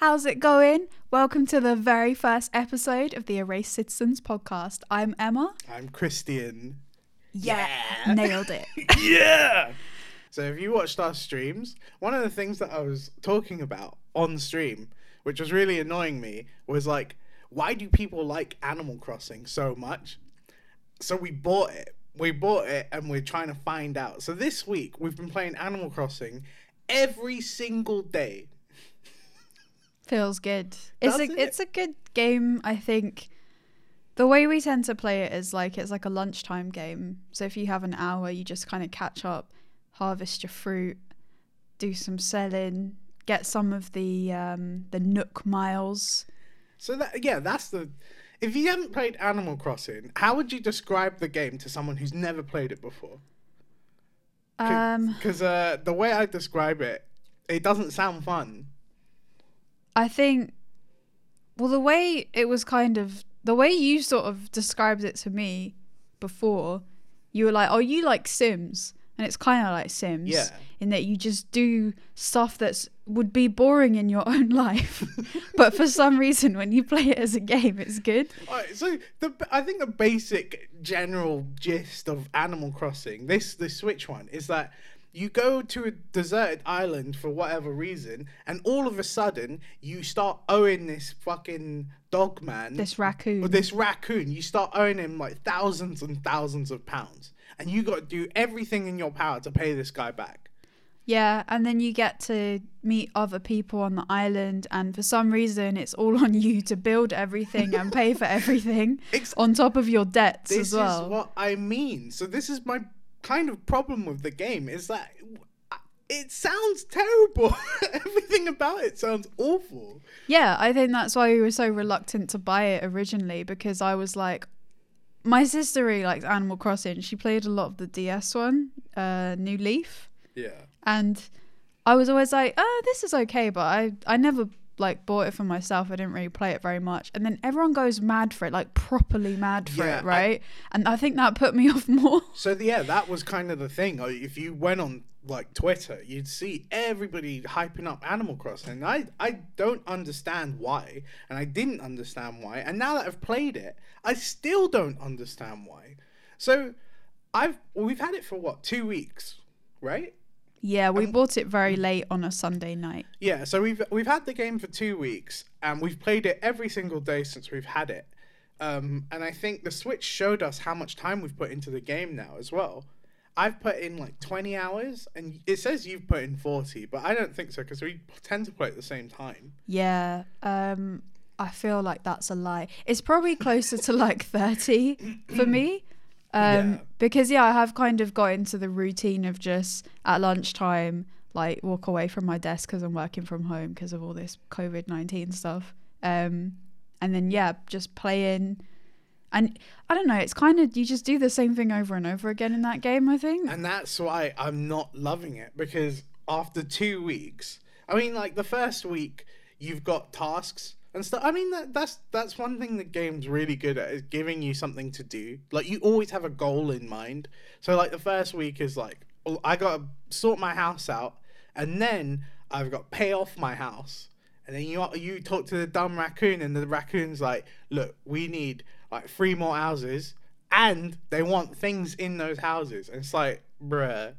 How's it going? Welcome to the very first episode of the Erased Citizens podcast. I'm Emma. I'm Christian. Yeah, nailed it. yeah. So if you watched our streams, one of the things that I was talking about on stream, which was really annoying me, was like, why do people like Animal Crossing so much? So we bought it. We bought it and we're trying to find out. So this week we've been playing Animal Crossing every single day. Feels good. It's Doesn't a it? it's a good game. I think the way we tend to play it is like it's like a lunchtime game. So if you have an hour, you just kind of catch up, harvest your fruit, do some selling, get some of the um, the Nook miles. So that yeah, that's the. If you haven't played Animal Crossing, how would you describe the game to someone who's never played it before? Um, Because uh, the way I describe it, it doesn't sound fun. I think, well, the way it was kind of the way you sort of described it to me before, you were like, "Oh, you like Sims," and it's kind of like Sims, Yeah. in that you just do stuff that's would be boring in your own life, but for some reason, when you play it as a game, it's good. Alright, so the I think the basic general gist of Animal Crossing, this the Switch one, is that you go to a deserted island for whatever reason, and all of a sudden you start owing this fucking dog man, This raccoon. or this raccoon. You start owing him like thousands and thousands of pounds, and you got to do everything in your power to pay this guy back. Yeah, and then you get to meet other people on the island, and for some reason, it's all on you to build everything and pay for everything on top of your debts as well. This is what I mean. So this is my kind of problem with the game is that it sounds terrible. Everything about it sounds awful. Yeah, I think that's why we were so reluctant to buy it originally because I was like, my sister really likes Animal Crossing. She played a lot of the DS one, uh, New Leaf, Yeah. and I was always like, oh, this is okay, but I I never like bought it for myself. I didn't really play it very much, and then everyone goes mad for it, like properly mad for Yeah, it, I- right? and I think that put me off more. So yeah, that was kind of the thing. Oh, if you went on like Twitter, you'd see everybody hyping up Animal Crossing. I I don't understand why, and I didn't understand why. And now that I've played it, I still don't understand why. So I've we've had it for what two weeks, right? Yeah, we Um, bought it very late on a Sunday night. Yeah, so we've we've had the game for two weeks, and we've played it every single day since we've had it. Um, and I think the Switch showed us how much time we've put into the game now as well. I've put in like twenty hours, and it says you've put in forty, but I don't think so because we tend to play at the same time. Yeah, um, I feel like that's a lie. It's probably closer to like 30 for me. Um, Yeah. Because, yeah, I have kind of got into the routine of just at lunchtime, like walk away from my desk because I'm working from home because of all this COVID 19 stuff. Um, and then, yeah, just playing. And I don't know, it's kind of, you just do the same thing over and over again in that game, I think. And that's why I'm not loving it because after two weeks, I mean, like the first week, you've got tasks and stuff. I mean, that, that's that's one thing the game's really good at is giving you something to do. Like you always have a goal in mind. So like the first week is like, oh, I gotta sort my house out, and then I've got pay off my house. And then you you talk to the dumb raccoon, and the raccoon's like, "Look, we need like three more houses, and they want things in those houses." And it's like, bruh,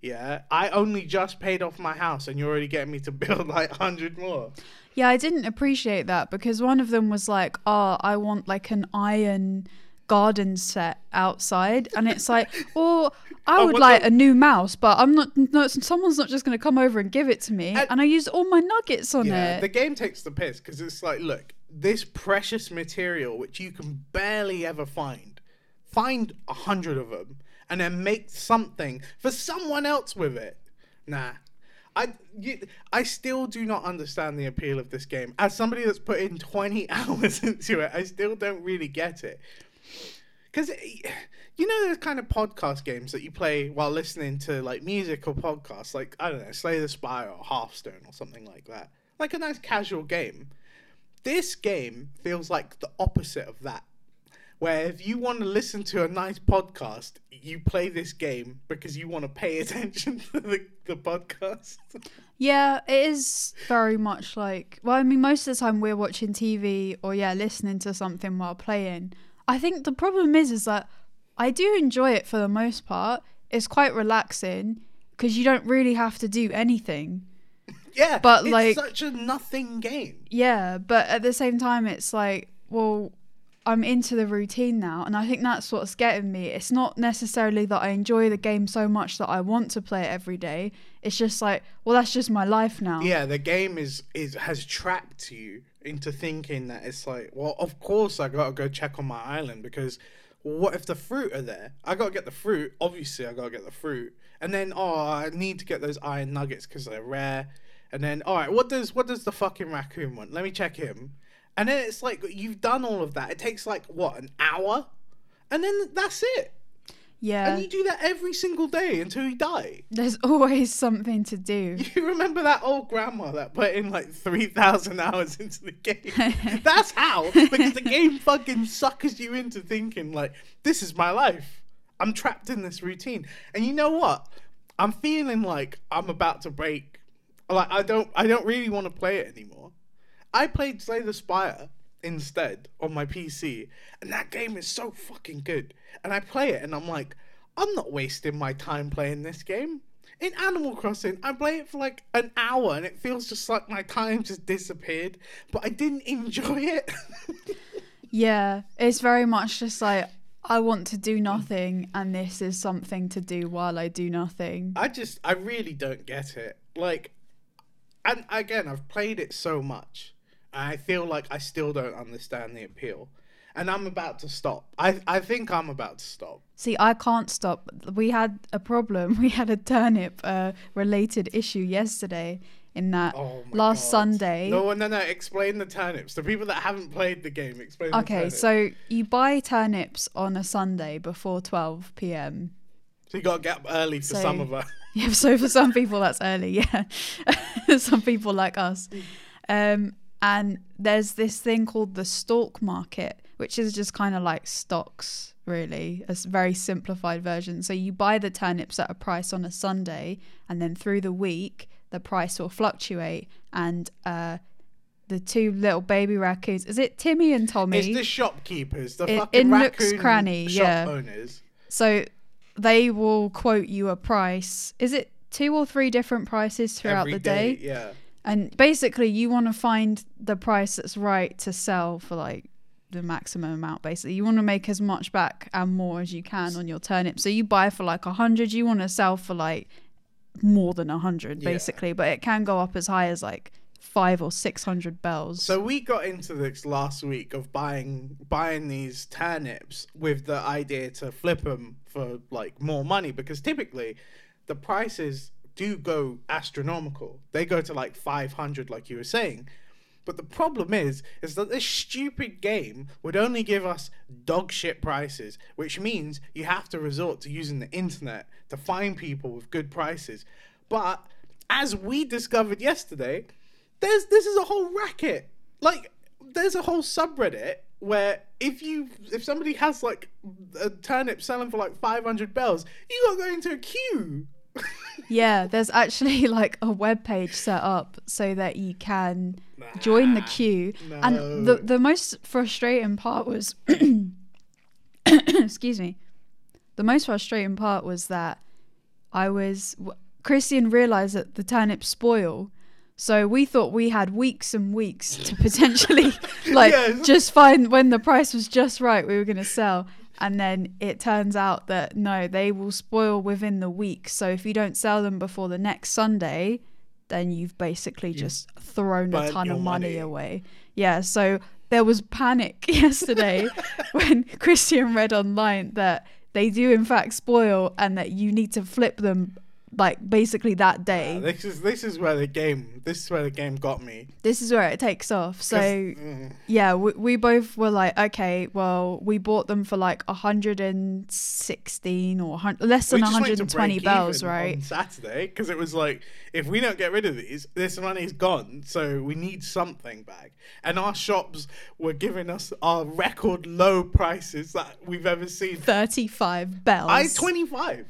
yeah, I only just paid off my house, and you're already getting me to build like hundred more. Yeah, I didn't appreciate that because one of them was like, "Oh, I want like an iron garden set outside," and it's like, "Oh, I would like the- a new mouse, but I'm not. No, someone's not just going to come over and give it to me." And- And, I used all my nuggets on Yeah, it. the game takes the piss because it's like, look, this precious material which you can barely ever find, find a hundred of them, and then make something for someone else with it. Nah. I, you, I still do not understand the appeal of this game. As somebody that's put in 20 hours into it, I still don't really get it. Because, eh, you know, those kind of podcast games that you play while listening to like music or podcasts, like, I don't know, Slay the Spire or Hearthstone or something like that. Like a nice casual game. This game feels like the opposite of that. Where if you want to listen to a nice podcast, you play this game because you want to pay attention to the, the podcast. Yeah, it is very much like. Well, I mean, most of the time we're watching TV or yeah, listening to something while playing. I think the problem is, is that I do enjoy it for the most part. It's quite relaxing because you don't really have to do anything. Yeah, But, it's like- such a nothing game. Yeah, but at the same time, it's like, well, I'm into the routine now, and I think that's what's getting me. It's not necessarily that I enjoy the game so much that I want to play it every day. It's just like, well, that's just my life now. Yeah, the game is is has trapped you into thinking that it's like, well, of course I gotta go check on my island because what if the fruit are there? I gotta get the fruit. Obviously, I gotta get the fruit, and then oh, I need to get those iron nuggets because they're rare. And then all right, what does what does the fucking raccoon want? Let me check him. And then it's like you've done all of that. It takes like what an hour, and then that's it. Yeah. And you do that every single day until you die. There's always something to do. You remember that old grandma that put in like 3,000 hours into the game? That's how, because the game fucking suckers you into thinking, like, this is my life. I'm trapped in this routine. And you know what? I'm feeling like I'm about to break. Like, I don't, I don't really want to play it anymore. I played Slay the Spire instead on my PC, and that game is so fucking good. And I play it, and I'm like, I'm not wasting my time playing this game. In Animal Crossing, I play it for like an hour, and it feels just like my time just disappeared. But I didn't enjoy it. Yeah, it's very much just like I want to do nothing, and this is something to do while I do nothing. I just, I really don't get it. Like, and again, I've played it so much, I feel like I still don't understand the appeal. And I'm about to stop. I, I think I'm about to stop. See, I can't stop. We had a problem. We had a turnip uh, related issue yesterday. In that Oh last God. Sunday. No, no, no. Explain the turnips. The people that haven't played the game, explain. the Okay, so you buy turnips on a Sunday before 12 p.m. so you got to get up early for So- some of us. Yeah, so for some people that's early, yeah. some people like us. Um, and there's this thing called the stock market, which is just kind of like stocks, really a very simplified version. So you buy the turnips at a price on a Sunday, and then through the week, the price will fluctuate. And uh, the two little baby raccoons, is it Timmy and Tommy? It's the shopkeepers, the In- fucking in Nook's raccoon Cranny, shop yeah. owners. So they will quote you a price. Is it two or three different prices throughout every the day? Yeah. And basically, you want to find the price that's right to sell for like the maximum amount. Basically, you want to make as much back and more as you can on your turnip. So you buy for like a hundred, you want to sell for like more than a hundred, Yeah. basically. But it can go up as high as like five or six hundred bells. So we got into this last week of buying buying these turnips with the idea to flip them for like more money because typically the prices do go astronomical. They go to like 500 like you were saying. But the problem is is that this stupid game would only give us dog shit prices, which means you have to resort to using the internet to find people with good prices. But as we discovered yesterday, there's this is a whole racket. Like there's a whole subreddit where if you if somebody has like a turnip selling for like 500 bells, you got to go into a queue. Yeah, there's actually like a web page set up so that you can join the Nah, queue. And the the most frustrating part was excuse me. The most frustrating part was that I was Christian realized that the turnips spoil. So we thought we had weeks and weeks to potentially like Yes. just find when the price was just right we were going to sell. And then it turns out that no, they will spoil within the week. So if you don't sell them before the next Sunday, then you've basically just thrown a ton of money, money. away. Yeah, so there was panic yesterday when Christian read online that they do in fact spoil and that you need to flip them like basically that day. Uh, this is this is where the game this is where the game got me. this is where it takes off. So mm, yeah, we, we both were like, okay, well, we bought them for like 116 or hun- less than just 120 bells, right? Saturday, because it was like, if we don't get rid of these, this money's gone. So we need something back. And our shops were giving us our record low prices that we've ever seen. 35 bells. I twenty five.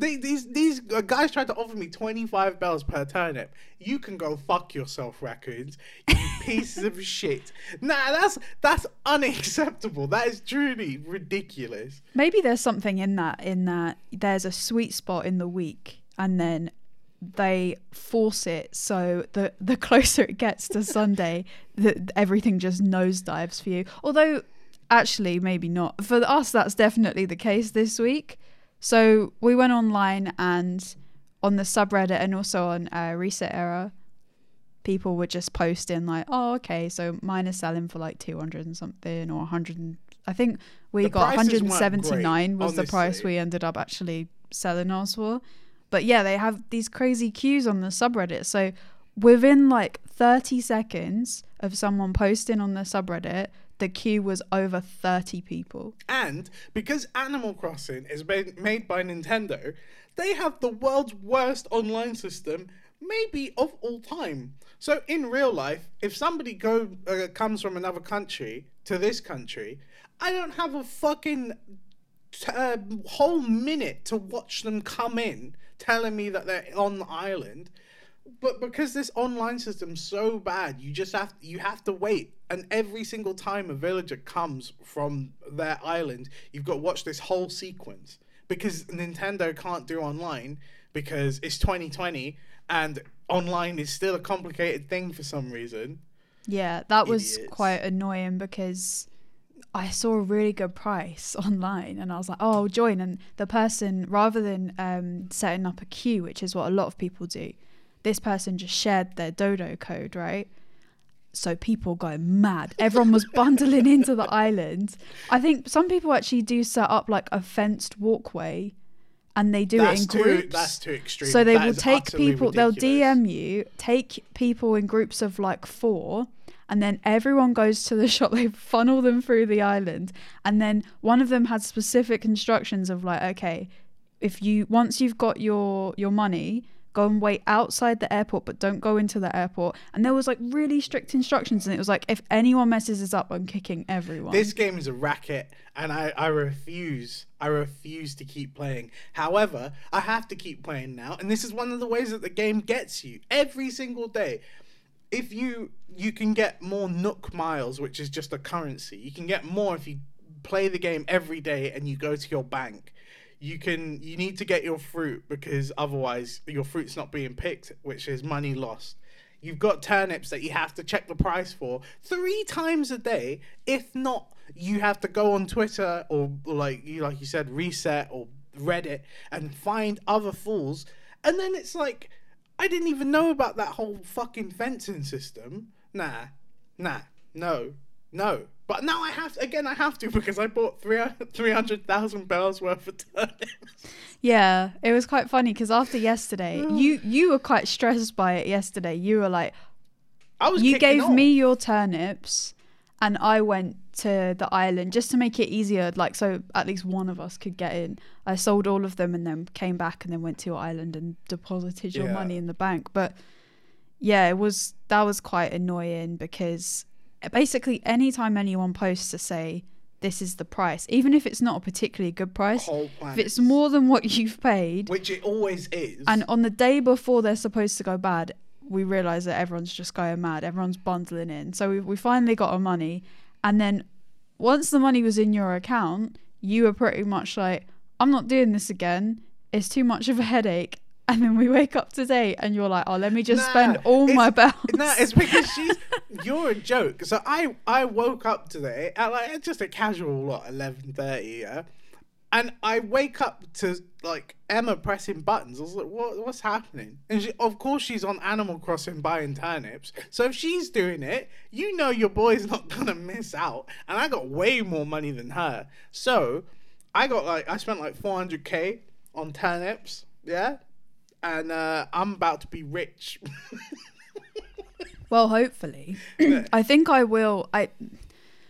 They, these these uh, guys tried to offer me 25 bells per turnip. You can go fuck yourself, raccoons. You pieces of shit. Nah, that's that's unacceptable. That is truly ridiculous. Maybe there's something in that, in that there's a sweet spot in the week and then they force it so the the closer it gets to Sunday, that everything just nosedives for you. Although, actually, maybe not. For us, that's definitely the case this week. So we went online and on the subreddit and also on uh, ResetEra, people were just posting like, "Oh, okay, so mine is selling for like two hundred and something or hundred and I think we The got 179 great, was the price we ended up actually selling ours for. But yeah, they have these crazy queues on the subreddit. So within like 30 seconds of someone posting on the subreddit, the queue was over 30 people. And because Animal Crossing is made, by Nintendo, they have the world's worst online system, maybe of all time. So in real life, if somebody go uh, comes from another country to this country, I don't have a fucking t- uh, whole minute to watch them come in, telling me that they're on the island. But because this online system's so bad, you just have you have to wait. And every single time a villager comes from their island, you've got to watch this whole sequence because Nintendo can't do online because it's 2020 and online is still a complicated thing for some reason. Yeah, that was Idiots. quite annoying because I saw a really good price online and I was like, oh, I'll join. And the person, rather than um, setting up a queue, which is what a lot of people do, this person just shared their Dodo code, right? So people go mad. Everyone was bundling into the island. I think some people actually do set up like a fenced walkway and they do that's it in too groups. that's too extreme. So they That will take people, they'll. DM you, take people in groups of like four, and then everyone goes to the shop. They funnel them through the island, and then one of them had specific instructions of like, okay, if you once you've got your your money, go and wait outside the airport, but don't go into the airport. And there was like really strict instructions, and it was like, if anyone messes this up, I'm kicking everyone. This game is a racket, and I, I refuse. I refuse to keep playing. However, I have to keep playing now, and this is one of the ways that the game gets you every single day. If you you can get more Nook miles, which is just a currency, you can get more if you play the game every day and you go to your bank. You can you need to get your fruit because otherwise your fruit's not being picked, which is money lost. You've got turnips that you have to check the price for three times a day. If not, you have to go on Twitter or, like you like you said, ResetEra Reddit and find other fools. And then it's like, I didn't even know about that whole fucking fencing system. Nah, nah, no, no. But now I have again. I have to because I bought three three hundred thousand bells worth of turnips. Yeah, it was quite funny because after yesterday, you you were quite stressed by it yesterday. You were like, I was you gave off. me your turnips, and I went to the island just to make it easier, like so at least one of us could get in. I sold all of them and then came back and then went to your island and deposited your Yeah. money in the bank. But yeah, it was that was quite annoying because basically anytime anyone posts to say this is the price, even if it's not a particularly good price, if it's more than what you've paid, which it always is. and on the day before they're supposed to go bad, we realize that everyone's just going mad. Everyone's bundling in. So we, we finally got our money. And then once the money was in your account, you were pretty much like, I'm not doing this again. It's too much of a headache. And then we wake up today and you're like, oh, let me just Nah, spend all my bells. No, it's because she's you're a joke. So I I woke up today at like it's just a casual eleven thirty, yeah. And I wake up to like Emma pressing buttons. I was like, what what's happening? And she, of course she's on Animal Crossing buying turnips. So if she's doing it, you know your boy's not gonna miss out. And I got way more money than her. So I got like I spent like four hundred K on turnips, yeah. And uh, I'm about to be rich. Well, hopefully. I think I will. I.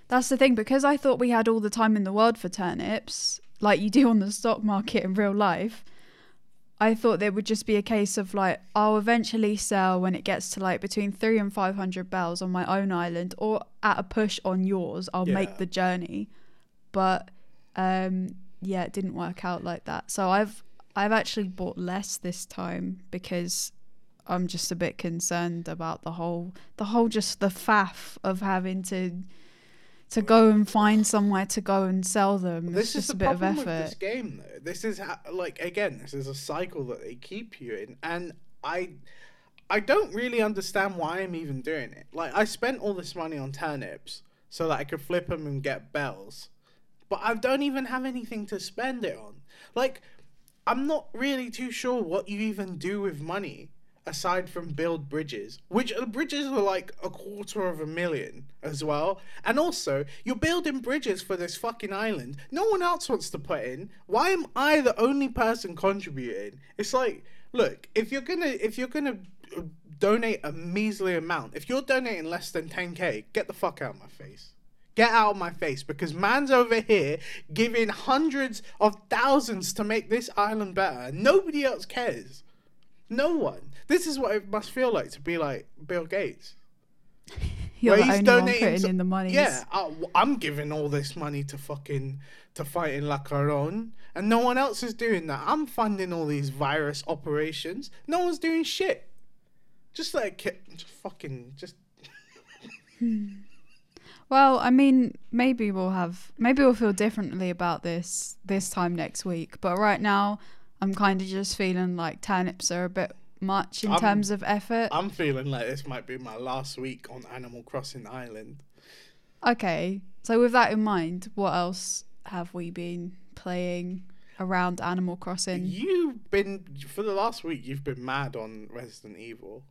That's the thing because I thought we had all the time in the world for turnips, like you do on the stock market in real life. I thought there would just be a case of like I'll eventually sell when it gets to like between three and five hundred bells on my own island, or at a push on yours, I'll Yeah. make the journey. But um, yeah, it didn't work out like that. So I've I've actually bought less this time because I'm just a bit concerned about the whole the whole just the faff of having to to go and find somewhere to go and sell them. this it's is just a bit of effort. this game, though. This is how, like again, this is a cycle that they keep you in, and I, I don't really understand why I'm even doing it. Like I spent all this money on turnips so that I could flip them and get bells, but I don't even have anything to spend it on. Like, I'm not really too sure what you even do with money aside from build bridges, which uh, bridges are like a quarter of a million as well. And also, you're building bridges for this fucking island. No one else wants to put in. Why am I the only person contributing? It's like, look, if you're gonna if you're gonna uh, donate a measly amount, if you're donating less than 10k, get the fuck out of my face. Get out of my face because man's over here giving hundreds of thousands to make this island better. Nobody else cares. No one. This is what it must feel like to be like Bill Gates. You're where the he's only one donating putting in the money. Yeah, I, I'm giving all this money to fucking to fight in La Caron, and no one else is doing that. I'm funding all these virus operations. No one's doing shit. Just like just fucking just Well, I mean, maybe we'll have maybe we'll feel differently about this this time next week. But right now, I'm kind of just feeling like turnips are a bit much in I'm- terms of effort. I'm feeling like this might be my last week on Animal Crossing Island. Okay, so with that in mind, what else have we been playing around Animal Crossing? You've been for the last week. You've been mad on Resident Evil.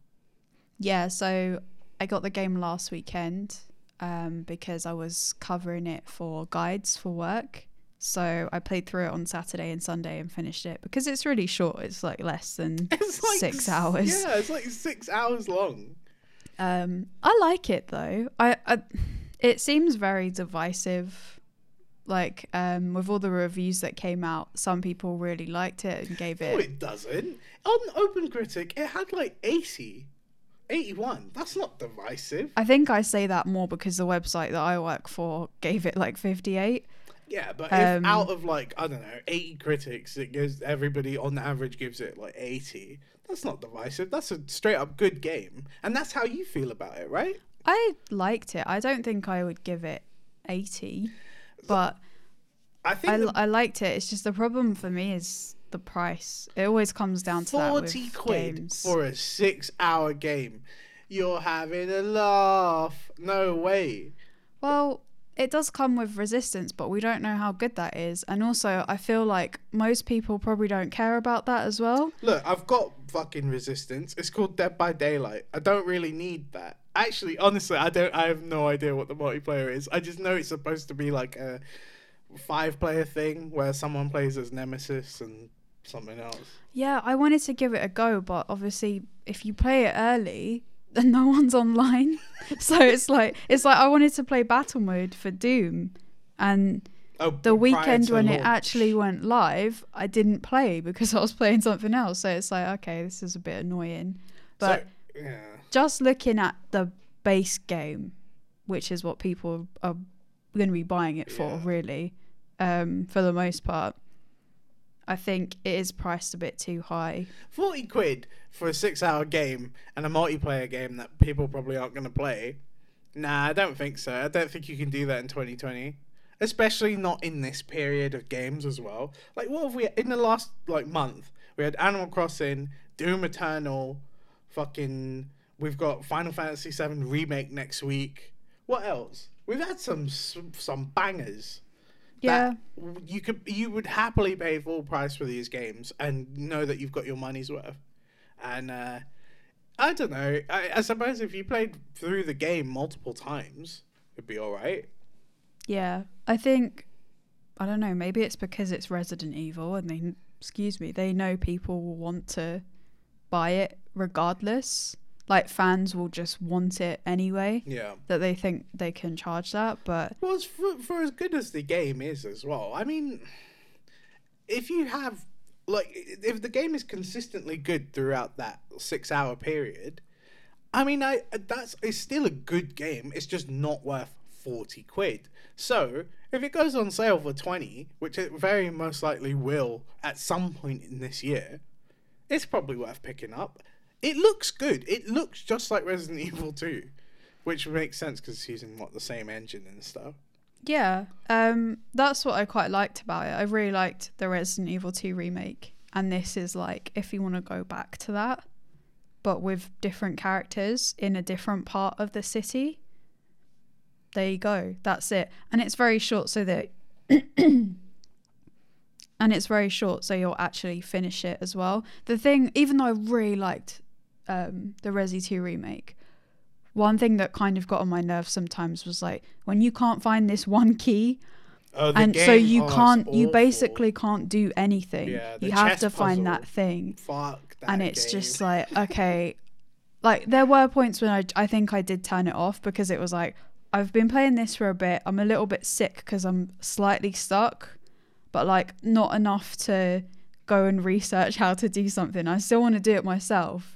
Yeah, so I got the game last weekend um, because I was covering it for guides for work. So I played through it on Saturday and Sunday and finished it because it's really short. It's like less than like six hours. Yeah, it's like six hours long. Um, I like it though. I, I it seems very divisive. Like um, with all the reviews that came out, some people really liked it and gave No, it. it doesn't. On OpenCritic, it had like 80, 81. That's not divisive. I think I say that more because the website that I work for gave it like 58. Yeah, but Um, if out of like I don't know, 80 critics, it gives everybody on average gives it like 80. That's not divisive. That's a straight up good game, and that's how you feel about it, right? I liked it. I don't think I would give it 80, but I think I, the I liked it. It's just the problem for me is the price. It always comes down to that 40 quid games. for a six-hour game. You're having a laugh. No way. Well, it does come with resistance, but we don't know how good that is. And also, I feel like most people probably don't care about that as well. Look, I've got fucking resistance. It's called Dead by Daylight. I don't really need that. Actually, honestly, I don't. I have no idea what the multiplayer is. I just know it's supposed to be like a five-player thing where someone plays as Nemesis and something else. Yeah, I wanted to give it a go, but obviously, if you play it early, then no one's online. so it's like it's like I wanted to play battle mode for Doom, and Oh, the weekend when it actually went live, I didn't play because I was playing something else. So it's like, okay, this is a bit annoying. But So, yeah. just looking at the base game, which is what people are going to be buying it for, Yeah. really, um, for the most part, I think it is priced a bit too high. 40 quid for a six hour game and a multiplayer game that people probably aren't going to play. Nah, I don't think so. I don't think you can do that in 2020. Especially not in this period of games as well. Like, what have we, in the last, like, month, we had Animal Crossing, Doom Eternal, fucking, we've got Final Fantasy VII Remake next week. What else? We've had some, some, some bangers Yeah. you could you would happily pay full price for these games and know that you've got your money's worth. And uh, I don't know. I, I suppose if you played through the game multiple times, it'd be all right. Yeah. I think, I don't know, maybe it's because it's Resident Evil and they, excuse me, they know people will want to buy it regardless. Like fans will just want it anyway. Yeah. That they think they can charge that, but Well, for, for as good as the game is as well. I mean, if you have like if the game is consistently good throughout that six hour period, I mean, I that's it's still a good game. It's just not worth forty quid. So if it goes on sale for twenty, which it very most likely will at some point in this year, it's probably worth picking up. It looks good. It looks just like Resident Evil Two, which makes sense because it's using what the same engine and stuff. yeah, um, that's what I quite liked about it. I really liked the Resident Evil 2 remake, and this is like if you want to go back to that, but with different characters in a different part of the city. There you go. That's it, and it's very short, so that. and it's very short, so you'll actually finish it as well. The thing, even though I really liked um, the Resi 2 remake, one thing that kind of got on my nerves sometimes was like when you can't find this one key Oh, and so you oh, can't you basically can't do anything. Yeah, you have to find that thing. Fuck that and it's game. just like okay. Like there were points when I, I think i did turn it off because it was like i've been playing this for a bit. I'm a little bit sick because i'm slightly stuck but like not enough to go and research how to do something. I still want to do it myself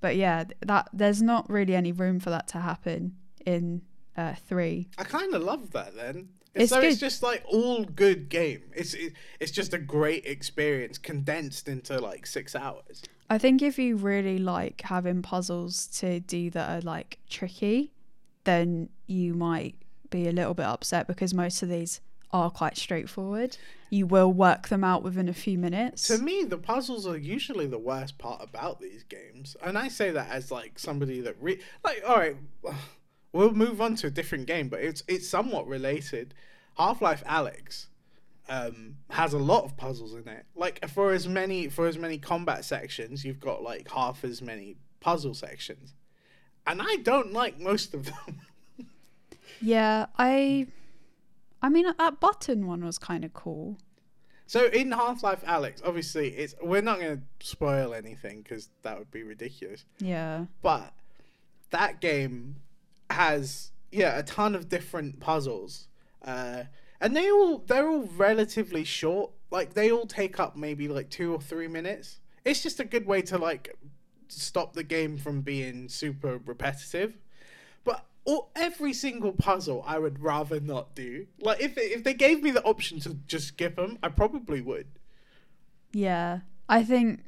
but yeah that there's not really any room for that to happen in uh three I kind of love that then. It's so it's just like all good game. It's it, it's just a great experience condensed into like six hours. I think if you really like having puzzles to do that are like tricky, then you might be a little bit upset because most of these are quite straightforward. You will work them out within a few minutes. To me, the puzzles are usually the worst part about these games, and I say that as like somebody that re- like. All right, we'll move on to a different game, but it's it's somewhat related. Half Life Alyx um, has a lot of puzzles in it. Like for as many for as many combat sections, you've got like half as many puzzle sections, and I don't like most of them. yeah, I I mean that button one was kind of cool. So in Half Life Alyx, obviously it's we're not going to spoil anything because that would be ridiculous. Yeah. But that game has yeah a ton of different puzzles, uh, and they all they're all relatively short. Like they all take up maybe like two or three minutes. It's just a good way to like stop the game from being super repetitive. All, every single puzzle I would rather not do. Like if if they gave me the option to just skip them, I probably would. Yeah. I think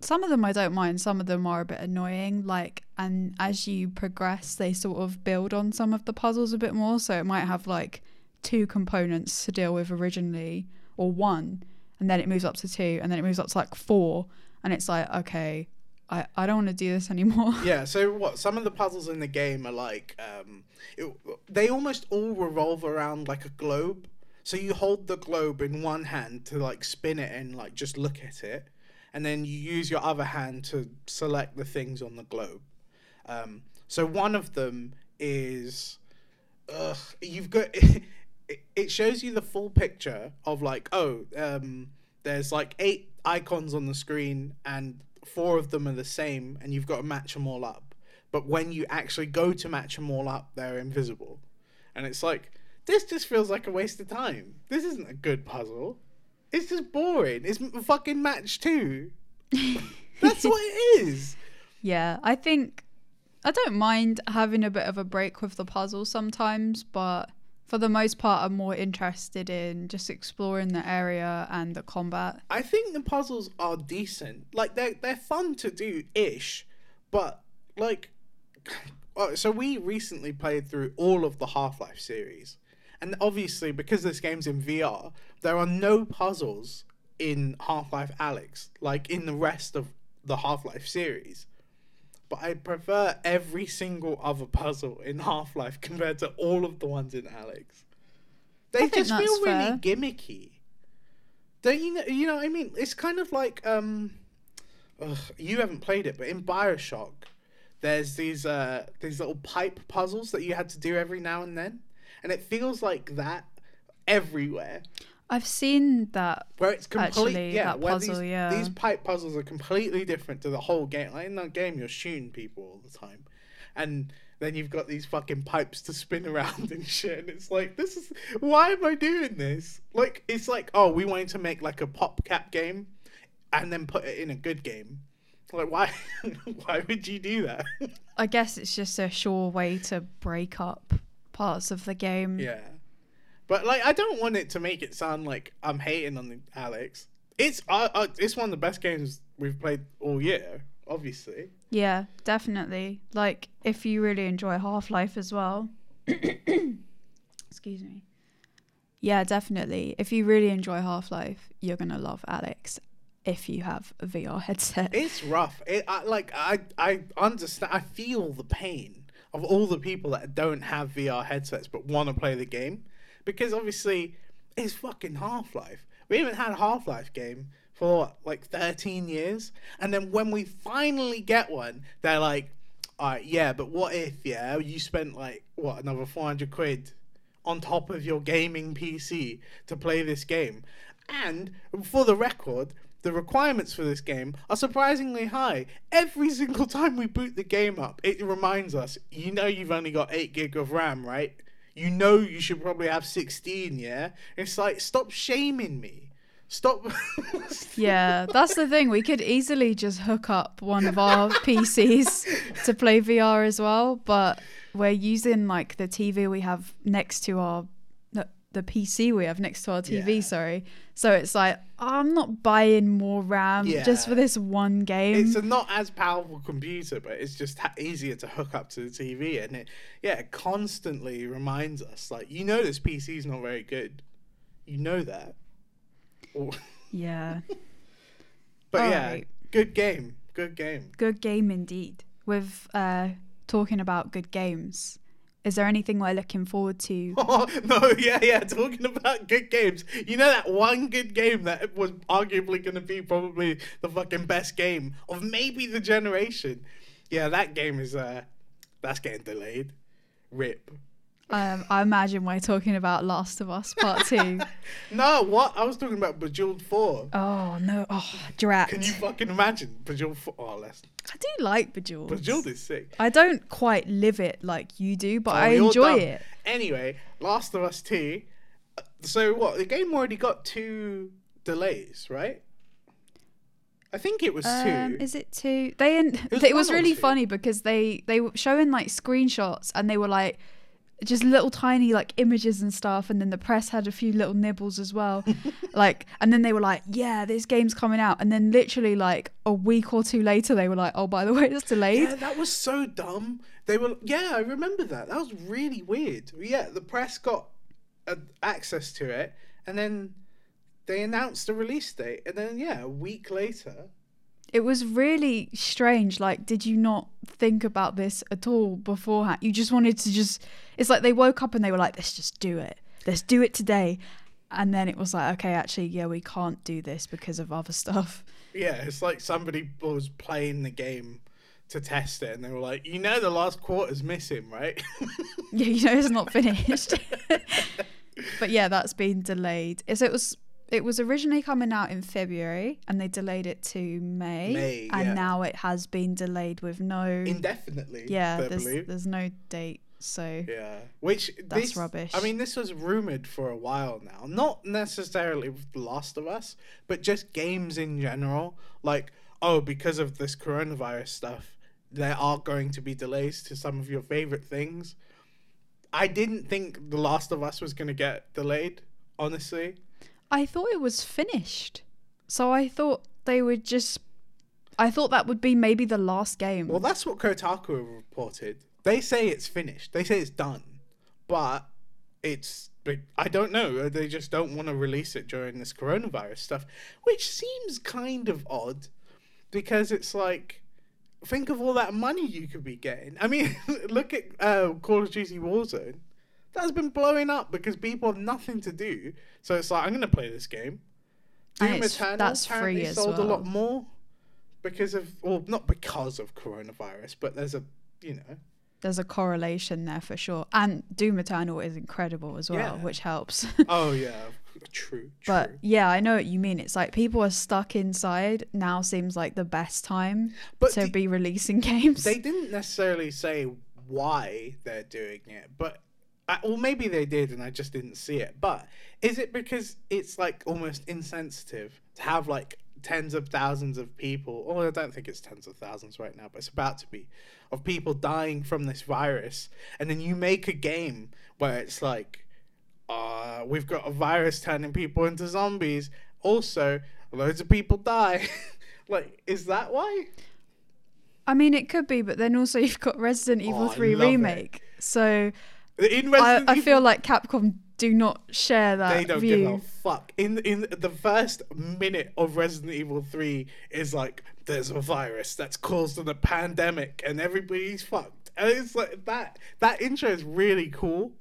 some of them I don't mind, some of them are a bit annoying. Like, and as you progress, they sort of build on some of the puzzles a bit more. So it might have like two components to deal with originally, or one, and then it moves up to two, and then it moves up to like four. And it's like, okay, I, I don't want to do this anymore. Yeah, so what? Some of the puzzles in the game are like, um, it, they almost all revolve around like a globe. So you hold the globe in one hand to like spin it and like just look at it, and then you use your other hand to select the things on the globe. Um, so one of them is, ugh, you've got. It, it shows you the full picture of like, oh, um, there's like eight icons on the screen and four of them are the same and you've got to match them all up. But when you actually go to match them all up, they're invisible. And it's like, this just feels like a waste of time. This isn't a good puzzle. It's just boring. It's fucking match two. That's what it is. Yeah, I think I don't mind having a bit of a break with the puzzle sometimes, but for the most part, I'm more interested in just exploring the area and the combat. I think the puzzles are decent. Like they're they're fun to do ish, but like, uh, so we recently played through all of the Half Life series, and obviously because this game's in VR, there are no puzzles in Half Life Alyx like in the rest of the Half Life series. But I prefer every single other puzzle in Half Life compared to all of the ones in Alyx. They think just feel really fair. gimmicky. Don't you know? You know, what I mean, it's kind of like um, ugh, you haven't played it, but in Bioshock, there's these uh these little pipe puzzles that you had to do every now and then, and it feels like that everywhere. I've seen that. where it's complete. Actually, yeah, that where puzzle, these, yeah. these pipe puzzles are completely different to the whole game. Like in that game, you're shooting people all the time, and then you've got these fucking pipes to spin around and shit. And it's like, this is why am I doing this? Like, it's like, oh, we wanted to make like a PopCap game, and then put it in a good game. Like, why? why would you do that? I guess it's just a sure way to break up parts of the game. Yeah. But like, I don't want it to make it sound like I'm hating on the Alyx. It's uh, uh, it's one of the best games we've played all year. Obviously. Yeah, definitely. Like if you really enjoy Half Life as well. Excuse me. Yeah, definitely. If you really enjoy Half Life, you're gonna love Alyx. If you have a VR headset. It's rough. It I, like I I understand. I feel the pain of all the people that don't have VR headsets but want to play the game, because obviously it's fucking Half Life. We haven't had a Half Life game for what, like thirteen years, and then when we finally get one, they're like, "All right, yeah, but what if yeah you spent like what another four hundred quid on top of your gaming PC to play this game. And for the record, the requirements for this game are surprisingly high. Every single time we boot the game up, it reminds us, you know, you've only got 8 gig of RAM, right? You know, you should probably have 16, yeah? It's like, stop shaming me. Stop. Yeah, that's the thing. We could easily just hook up one of our PCs to play VR as well, but we're using like the TV we have next to our the, PC we have next to our TV, Yeah. sorry. So it's like I'm not buying more RAM just for this one game. it's a not as powerful computer, but it's just ha- easier to hook up to the TV, and it yeah it constantly reminds us like you know this PC is not very good, you know that. Or- yeah. but yeah, Alright. good game, good game. Good game indeed. With uh talking about good games. Is there anything we're looking forward to? Oh no, yeah, yeah. Talking about good games, you know that one good game that was arguably going to be probably the fucking best game of maybe the generation. Yeah, that game is uh, that's getting delayed. Rip. Um, I imagine we're talking about Last of Us Part 2. No, what? I was talking about Bejeweled 4. oh, no. Oh, drat. Can you fucking imagine Bejeweled 4? Oh, let's. I do like Bejeweled. Bejeweled is sick. I don't quite live it like you do, but Oh, I enjoy it. Anyway, Last of Us 2. uh, So what? The game already got two delays, right? I think it was Um, two. is it two? They in, was it was really funny because they they were showing like screenshots and they were like just little tiny like images and stuff and then the press had a few little nibbles as well like and then they were like yeah this game's coming out and then literally like a week or two later they were like oh by the way it's delayed Yeah, that was so dumb. They were, yeah, I remember that. That was really weird. Yeah, the press got uh, access to it, and then they announced the release date, and then yeah, a week later. It was really strange like did you not think about this at all beforehand? You just wanted to just it's like they woke up and they were like let's just do it. Let's do it today. And then it was like okay actually yeah we can't do this because of other stuff. Yeah, it's like somebody was playing the game to test it, and they were like, "You know, the last quarter's missing, right?" yeah you know it's not finished. But yeah that's been delayed. So it was it was originally coming out in february and they delayed it to may, May, and yeah. now it has been delayed with no Indefinitely. yeah there's, there's no date so Yeah, which That's this, rubbish. I mean, this was rumored for a while now. Not necessarily with The Last of Us, but just games in general. Like, oh, because of this coronavirus stuff, there are going to be delays to some of your favorite things. I didn't think The Last of Us was going to get delayed. Honestly, I thought it was finished. So I thought they would just. I thought that would be maybe the last game. well, that's what Kotaku reported. They say it's finished. They say it's done, but it's. I don't know. They just don't want to release it during this coronavirus stuff, which seems kind of odd, because it's like, think of all that money you could be getting. I mean, look at uh, Call of Duty Warzone. That's been blowing up because people have nothing to do. So it's like I'm gonna play this game. Doom Eternal that's apparently sold a lot more because of, well, not because of coronavirus, but there's a, you know, There's a correlation there for sure. And Doom Eternal is incredible as well, Yeah. which helps. oh yeah, True. But yeah, I know what you mean. It's like people are stuck inside. Now seems like the best time But to the- be releasing games. they didn't necessarily say why they're doing it, but uh, or maybe they did and I just didn't see it. But is it because it's like almost insensitive to have like tens of thousands of people, or I don't think it's tens of thousands right now, but it's about to be, of people dying from this virus, and then you make a game where it's like, uh, we've got a virus turning people into zombies. Also, loads of people die. like, is that why? I mean, it could be, but then also you've got Resident Evil Oh, I 3 love it. remake. So In I, Resident I Evil feel like Capcom do not share that they don't view. give a fuck. In in the first minute of Resident Evil Three is like there's a virus that's caused a pandemic and everybody's fucked. And it's like that that intro is really cool,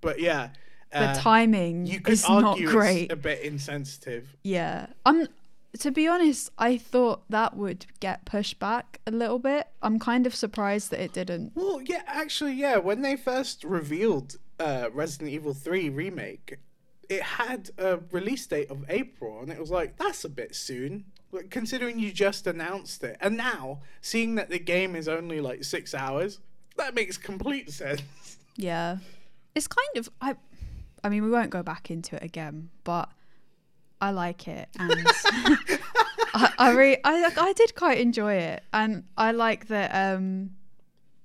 but yeah, the uh, timing you could is not argue great. it's a bit insensitive. Yeah. I'm to be honest, I thought that would get pushed back a little bit. I'm kind of surprised that it didn't. Well, yeah, actually, yeah. When they first revealed uh, Resident Evil Three remake, it had a release date of April, and it was like that's a bit soon. Like, considering you just announced it, and now seeing that the game is only like six hours, that makes complete sense. Yeah. It's kind of I I mean, we won't go back into it again, but I like it and I, I really I I did quite enjoy it and I like that um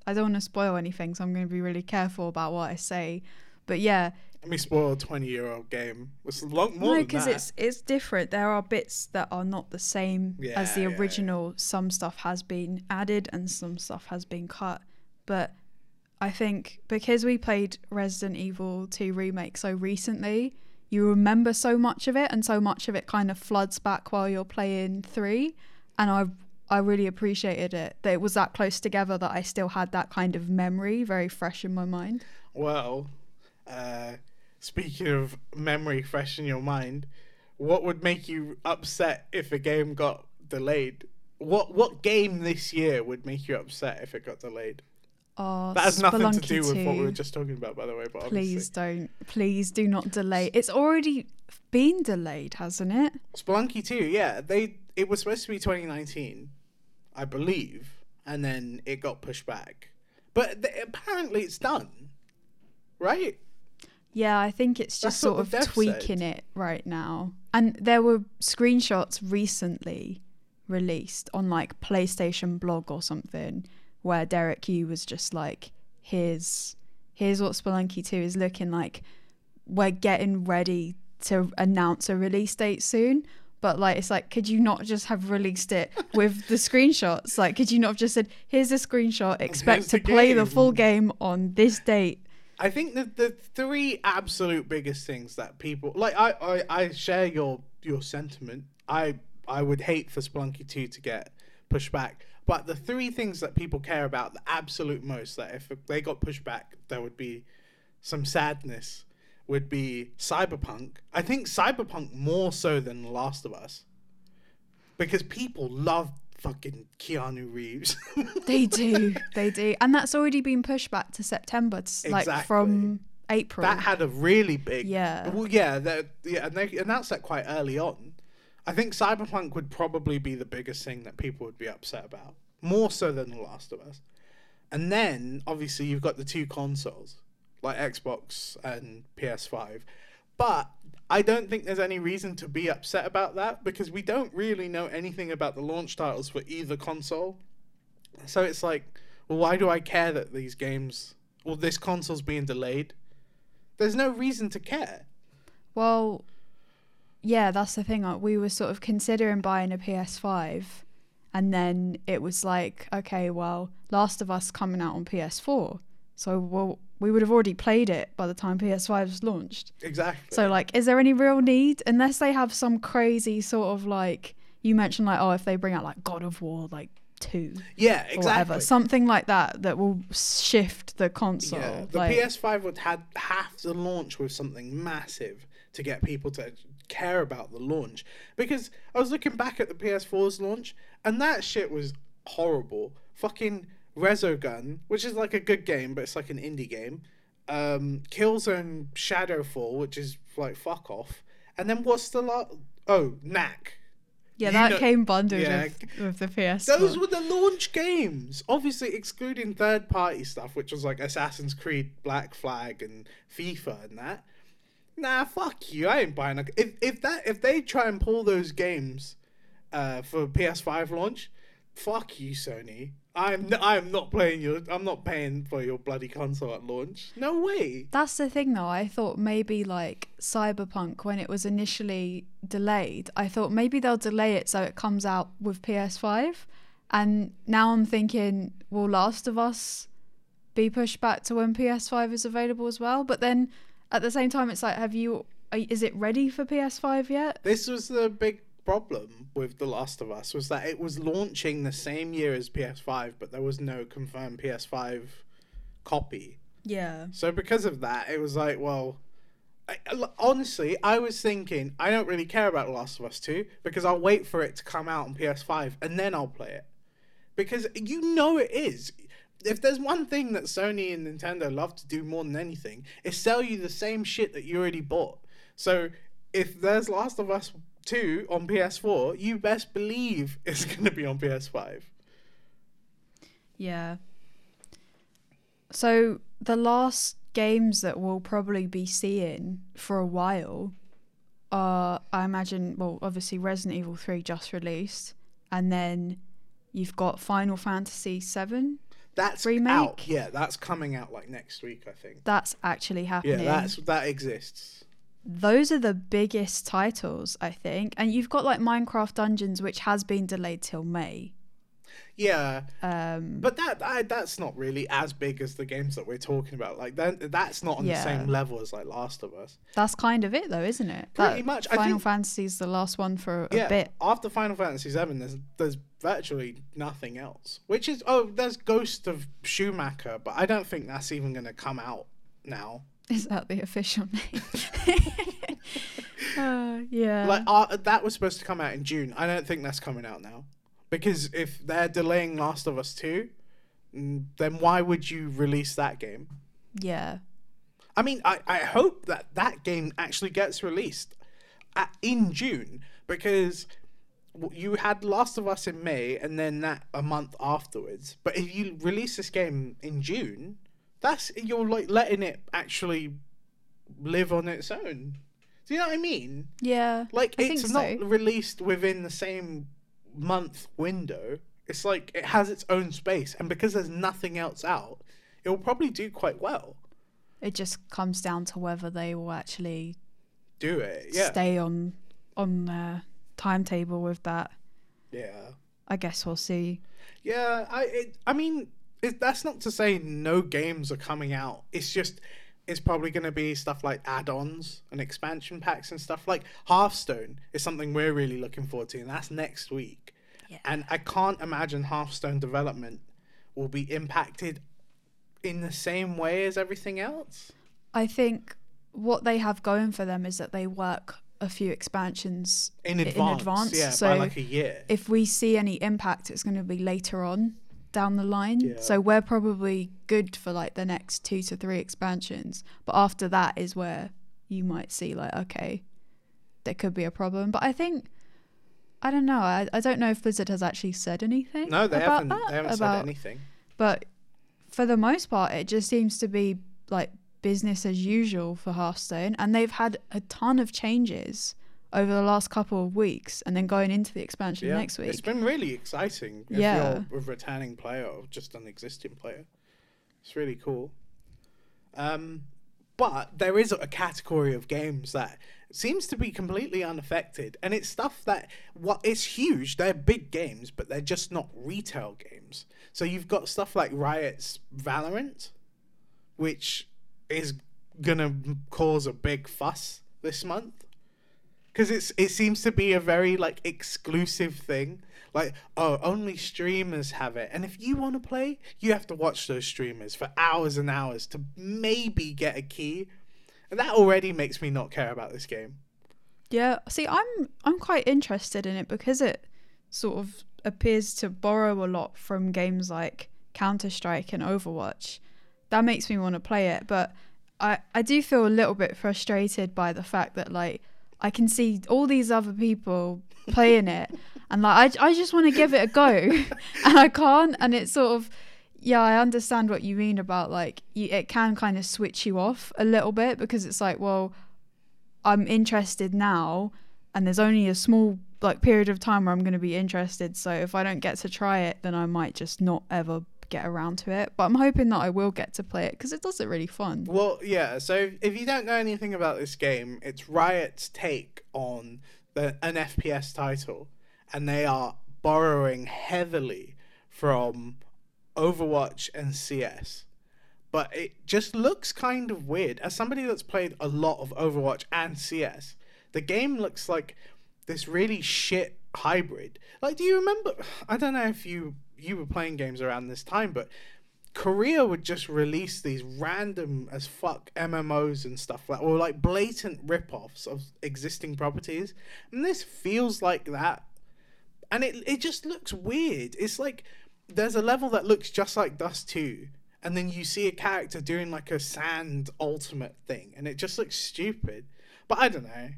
I don't want to spoil anything, so I'm going to be really careful about what I say. But yeah, Let me spoil a twenty-year-old game. It's a lot more no, because it's it's different. There are bits that are not the same as the Yeah, yeah, yeah. original. Some stuff has been added and some stuff has been cut. But I think because we played Resident Evil 2 remake so recently, you remember so much of it, and so much of it kind of floods back while you're playing three. And I I really appreciated it that it was that close together that I still had that kind of memory very fresh in my mind. Well, uh, speaking of memory fresh in your mind, what would make you upset if a game got delayed? What what game this year would make you upset if it got delayed? Oh, That has nothing to do with what we were just talking about, by the way. But Please obviously, don't. Please do not delay. It's already been delayed, hasn't it? Spelunky 2, yeah, they it was supposed to be 2019, I believe, and then it got pushed back. But th- apparently, it's done, right? Yeah, I think it's just what sort of tweaking it right now. And there were screenshots recently released on like PlayStation blog or something where Derek Yu was just like, "Here's here's what Spelunky 2 is looking like. We're getting ready to announce a release date soon." But like it's like, could you not just have released it with the screenshots? Like, could you not have just said, "Here's a screenshot. Expect to play the full game on this date." I think that the three absolute biggest things that people like, I, I, I share your your sentiment. I I would hate for Spelunky two to get pushed back, but the three things that people care about the absolute most that if they got pushed back, there would be some sadness. Would be Cyberpunk. I think Cyberpunk more so than The Last of Us, because people love fucking Keanu Reeves. They do, they do, and that's already been pushed back to September, to, like from April. That had a really big. Yeah. Well, yeah, yeah, and they announced that quite early on. I think Cyberpunk would probably be the biggest thing that people would be upset about, more so than The Last of Us. And then obviously you've got the two consoles, like Xbox and PS5. But I don't think there's any reason to be upset about that because we don't really know anything about the launch titles for either console. So it's like, well, why do I care that these games, well, this console's being delayed? There's no reason to care. well, yeah, that's the thing. uh, We were sort of considering buying a PS5, and then it was like, okay, well, Last of Us coming out on PS4, so well, we would have already played it by the time PS5 was launched. Exactly. So, like, is there any real need? Unless they have some crazy sort of like you mentioned, like, oh, if they bring out like God of War, like two yeah, or exactly. whatever, something like that that will shift the console. Yeah, the like, PS5 would had have to launch with something massive to get people to care about the launch. Because I was looking back at the PS4's launch, and that shit was horrible. Fucking Resogun, which is like a good game, but it's like an indie game. Um, Killzone Shadowfall, which is like fuck off, And then what's the lot? Oh, Knack. Yeah, You that know- came bundled yeah. with, with the PS. Those were the launch games. Obviously, excluding third party stuff, which was like Assassin's Creed, Black Flag, and FIFA and that. Nah, fuck you. I ain't buying a. If if that if they try and pull those games, uh, for PS5 launch, fuck you, Sony. I'm n- I am not playing your. I'm not paying for your bloody console at launch. No way. That's the thing, though. I thought maybe like Cyberpunk, when it was initially delayed, I thought maybe they'll delay it so it comes out with PS5. And now I'm thinking, will Last of Us be pushed back to when PS5 is available as well? But then at the same time, it's like, have you? Is it ready for PS5 yet? This was the big problem with The Last of Us was that it was launching the same year as PS5, but there was no confirmed PS5 copy. Yeah. So because of that, it was like, well, I, I- honestly, I was thinking I don't really care about The Last of Us 2 because I'll wait for it to come out on PS5 and then I'll play it. Because you know it is. If there's one thing that Sony and Nintendo love to do more than anything, is sell you the same shit that you already bought. So if there's Last of Us 2 on PS4, you best believe it's going to be on PS5. Yeah. So the last games that we'll probably be seeing for a while are, I imagine, well, obviously Resident Evil 3 just released, and then you've got Final Fantasy 7. That's Remake? out. Yeah, that's coming out like next week, I think. That's actually happening. Yeah, that's that exists. Those are the biggest titles, I think. And you've got like Minecraft Dungeons, which has been delayed till May. Yeah, Um, but that I, that's not really as big as the games that we're talking about. Like that, that's not on Yeah. the same level as like Last of Us. that's kind of it, though, isn't it? Pretty That much. Final Fantasy is the last one for a yeah, bit. after Final Fantasy VII, there's there's virtually nothing else. Which is oh, there's Ghost of Schumacher, but I don't think that's even going to come out now. Is that the official name? uh, yeah. Like uh, that was supposed to come out in June. I don't think that's coming out now because if they're delaying Last of Us two, mm, then why would you release that game? yeah. I mean, I, I hope that that game actually gets released at, in June because you had Last of Us in May and then that a month afterwards. But if you release this game in June, that's you're like letting it actually live on its own. Do you know what I mean? Yeah. Like I it's not so. released within the same month window. It's like it has its own space, and because there's nothing else out, it will probably do quite well. It just comes down to whether they will actually Do it, yeah, stay on on their timetable with that. yeah, I guess we'll see. yeah. I, it, I mean, it, that's not to say no games are coming out. It's just it's probably going to be stuff like add-ons and expansion packs and stuff. Like Hearthstone is something we're really looking forward to, and that's next week. Yeah. And I can't imagine Hearthstone development will be impacted in the same way as everything else. I think what they have going for them is that they work a few expansions In in advance, advance, yeah, so by like a year. if we see any impact, it's going to be later on down the line. Yeah. So we're probably good for like the next two to three expansions. But after that is where you might see like, okay, there could be a problem. But I think I don't know. I, I don't know if Blizzard has actually said anything. no, they about haven't. that, They haven't about, said anything. But for the most part, it just seems to be like business as usual for Hearthstone, and they've had a ton of changes over the last couple of weeks, and then going into the expansion Yeah, next week. it's been really exciting. Yeah. you're a returning player or just an existing player, it's really cool. Um, but there is a category of games that seems to be completely unaffected, and it's stuff that what it's huge. They're big games, but they're just not retail games. So you've got stuff like Riot's Valorant, which is gonna cause a big fuss this month because it's it seems to be a very like exclusive thing. Like oh only streamers have it. And if you want to play you have to watch those streamers for hours and hours to maybe get a key. And that already makes me not care about this game. Yeah, see, I'm I'm quite interested in it because it sort of appears to borrow a lot from games like Counter Strike and Overwatch. That makes me want to play it, but I I do feel a little bit frustrated by the fact that like I can see all these other people playing it, and like I, I just want to give it a go, and I can't, and it's sort of. Yeah, I understand what you mean about like you, it can kind of switch you off a little bit because it's like, well, I'm interested now, and there's only a small like period of time where I'm going to be interested. So if I don't get to try it, then I might just not ever get around to it. But I'm hoping that I will get to play it because it does look really fun. Well, yeah. So if you don't know anything about this game, it's Riot's take on the, an FPS title, and they are borrowing heavily from Overwatch and CS. But it just looks kind of weird. As somebody that's played a lot of Overwatch and CS, the game looks like this really shit hybrid. Like, do you remember? I don't know if you you were playing games around this time, but Korea would just release these random as fuck MMOs and stuff like, or like blatant rip-offs of existing properties, and this feels like that, and it it just looks weird. It's like there's a level that looks just like Dust Two, and then you see a character doing like a sand ultimate thing, and it just looks stupid. But I don't know.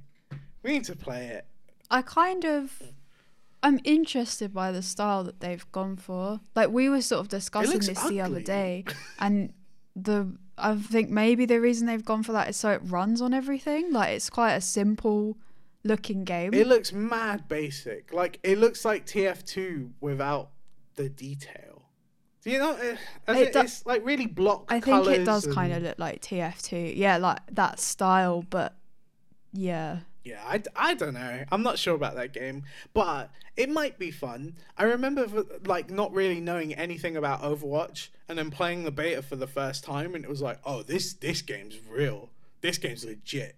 We need to play it. I kind of I'm interested by the style that they've gone for. Like we were sort of discussing this the other day, and the I think maybe the reason they've gone for that is so it runs on everything. Like it's quite a simple looking game. It looks mad basic. Like it looks like TF2 without the detail. Do you know? eh, It it, do- it's like really block. I think it does and- kind of look like TF2. Yeah, like that style, but yeah. Yeah, I, I don't know. I'm not sure about that game, but it might be fun. I remember like not really knowing anything about Overwatch and then playing the beta for the first time, and it was like, oh, this this game's real. This game's legit.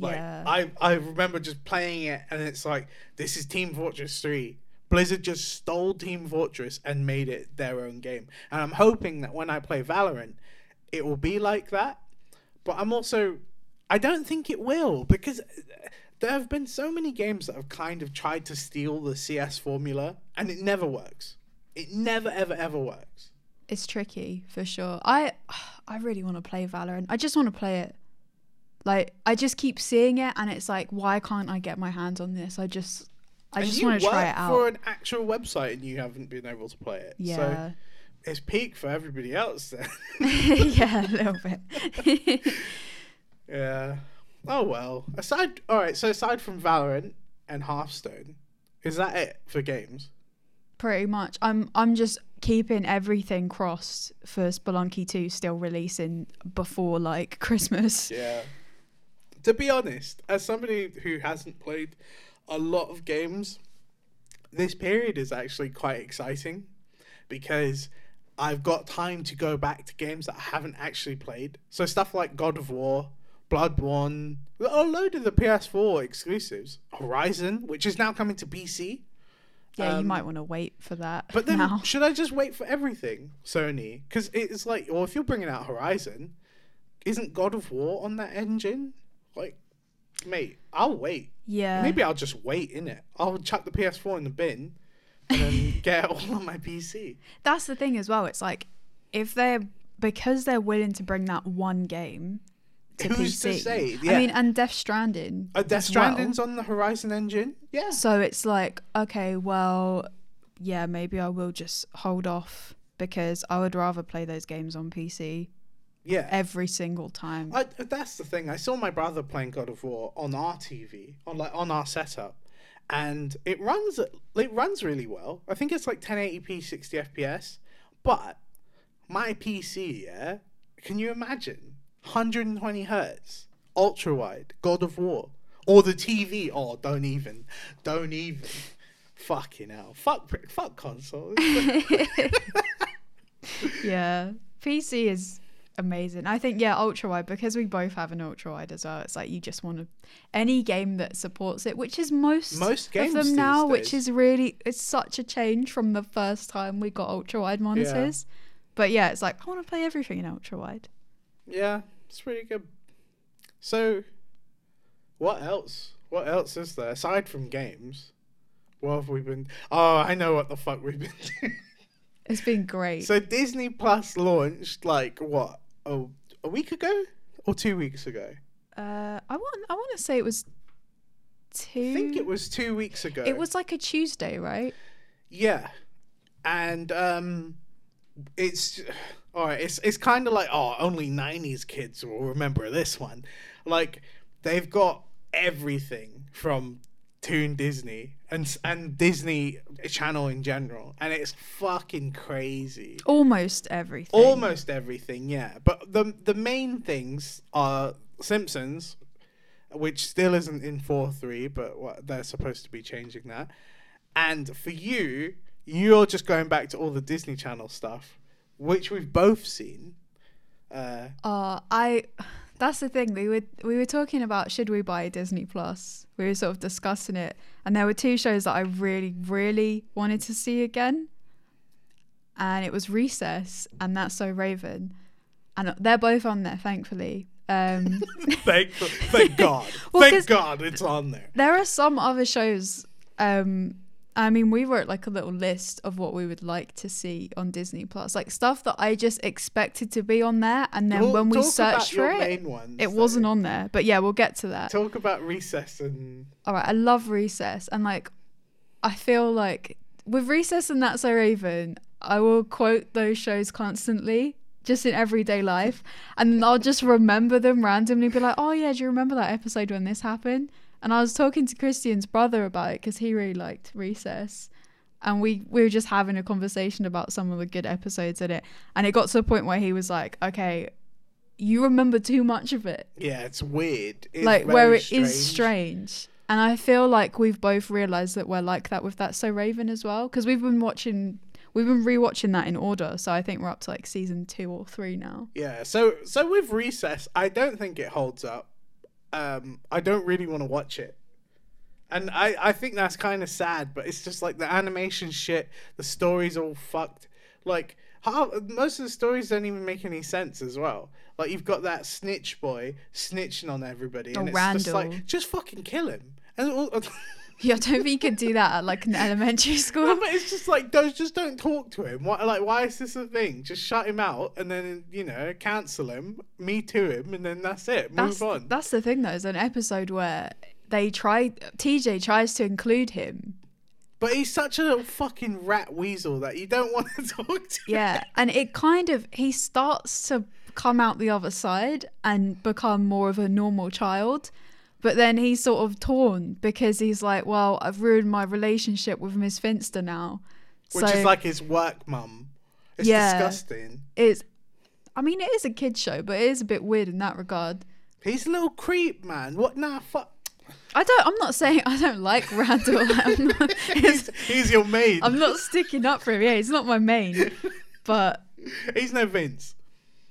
Like Yeah. I I remember just playing it, and it's like this is Team Fortress Three. Blizzard just stole Team Fortress and made it their own game, and I'm hoping that when I play Valorant, it will be like that. But I'm also I don't think it will because there have been so many games that have kind of tried to steal the CS formula and it never works. It never ever ever works. It's tricky for sure. I I really want to play Valorant. I just want to play it. Like I just keep seeing it and it's like why can't I get my hands on this? I just I and just want to try it out. for an actual website and you haven't been able to play it. yeah. So it's peak for everybody else then. yeah, a little bit. yeah. Oh well. Aside all right, so aside from Valorant and Hearthstone, is that it for games? Pretty much. I'm I'm just keeping everything crossed for Spelunky 2 still releasing before like Christmas. Yeah. To be honest, as somebody who hasn't played a lot of games, this period is actually quite exciting because I've got time to go back to games that I haven't actually played. So stuff like God of War, Bloodborne, a load of the PS4 exclusives, Horizon, which is now coming to PC. Yeah, you Um, might want to wait for that But then, now. should I just wait for everything, Sony? Because it's like, well, if you're bringing out Horizon, isn't God of War on that engine? Like, mate, I'll wait. Yeah. Maybe I'll just wait in it. I'll chuck the PS4 in the bin and then get it all on my PC. That's the thing as well. It's like if they're because they're willing to bring that one game to Who's to PC. say? I mean, and Death Stranding. Uh, Death as well. Stranding's on the Horizon engine. Yeah. So it's like, okay, well, yeah, maybe I will just hold off because I would rather play those games on PC Yeah. every single time. I, that's the thing. I saw my brother playing God of War on our TV, on like on our setup, and it runs it runs really well. I think it's like 1080p 60 FPS, but my PC, yeah, can you imagine 120 hertz, ultra wide, God of War, or the TV? Oh, don't even, don't even. Fucking hell. Fuck, fuck consoles. yeah, PC is amazing. I think yeah, ultra wide because we both have an ultra wide as well. It's like you just want to any game that supports it, which is most Most games of them now, which is really it's such a change from the first time we got ultra wide monitors. But yeah, it's like I want to play everything in ultra wide. Yeah, it's pretty good. So, what else? What else is there aside from games? What have we been? Oh, I know what the fuck we've been doing. It's been great. so Disney Plus launched like what? Oh, a week ago or two weeks ago? uh, I want I want to say it was two. I think it was two weeks ago. It was like a Tuesday, right? Yeah, and um, it's all right. It's it's kind of like oh, only '90s kids will remember this one. Like they've got everything from Toon Disney and and Disney Channel in general, and it's fucking crazy. Almost everything. Almost everything, yeah. But the the main things are Simpsons, which still isn't in four three, but what they're supposed to be changing that. And for you, you're just going back to all the Disney Channel stuff, which we've both seen. Uh, Uh, I. That's the thing. We were we were talking about should we buy Disney Plus. We were sort of discussing it, and there were two shows that I really, really wanted to see again. And it was Recess and That's So Raven, and they're both on there, thankfully. Um, thank thank God, Well, thank God, it's on there. there are some other shows. Um, I mean, we wrote like a little list of what we would like to see on Disney Plus, like stuff that I just expected to be on there, and then Talk- when we searched for it, ones, it though. wasn't on there. But yeah, we'll get to that. Talk about Recess and All right, I love Recess, and like, I feel like with Recess and That's So Raven, I will quote those shows constantly, just in everyday life, and I'll just remember them randomly. Be like, oh yeah, do you remember that episode when this happened? And I was talking to Christian's brother about it because he really liked Recess, and we we were just having a conversation about some of the good episodes in it, and it got to the point where he was like, okay. You remember too much of it yeah, it's weird. It's like where it is strange and i feel like we've both realized that we're like that with that so raven as well because we've been watching we've been rewatching that in order so i think we're up to like season two or three now Yeah, so so with Recess, I don't think it holds up. Um, I don't really want to watch it, and I I think that's kind of sad. But it's just like the animation shit, the story's all fucked. Like how most of the stories don't even make any sense as well. Like you've got that snitch boy snitching on everybody, and Oh, it's just like just fucking kill him. And all, yeah i don't think you could do that at like an elementary No, school but it's just like those. Just don't talk to him. Why? Like, why is this a thing? Just shut him out, and then you know, cancel him, me to him, and then that's it. Move that's on. that's the thing though is an episode where they try tj tries to include him But he's such a little fucking rat weasel that you don't want to talk to. Yeah, and it kind of he starts to come out the other side and become more of a normal child. But then he's sort of torn because he's like, well, I've ruined my relationship with Miss Finster now. Which so is like his work mum. It's Yeah. disgusting. it's I mean, it is a kid show, but it is a bit weird in that regard. He's a little creep, man. What? Nah, fuck. I don't. I'm not saying I don't like Randall. I'm not, He's, he's your maid. I'm not sticking up for him. Yeah, he's not my main. But He's no Vince.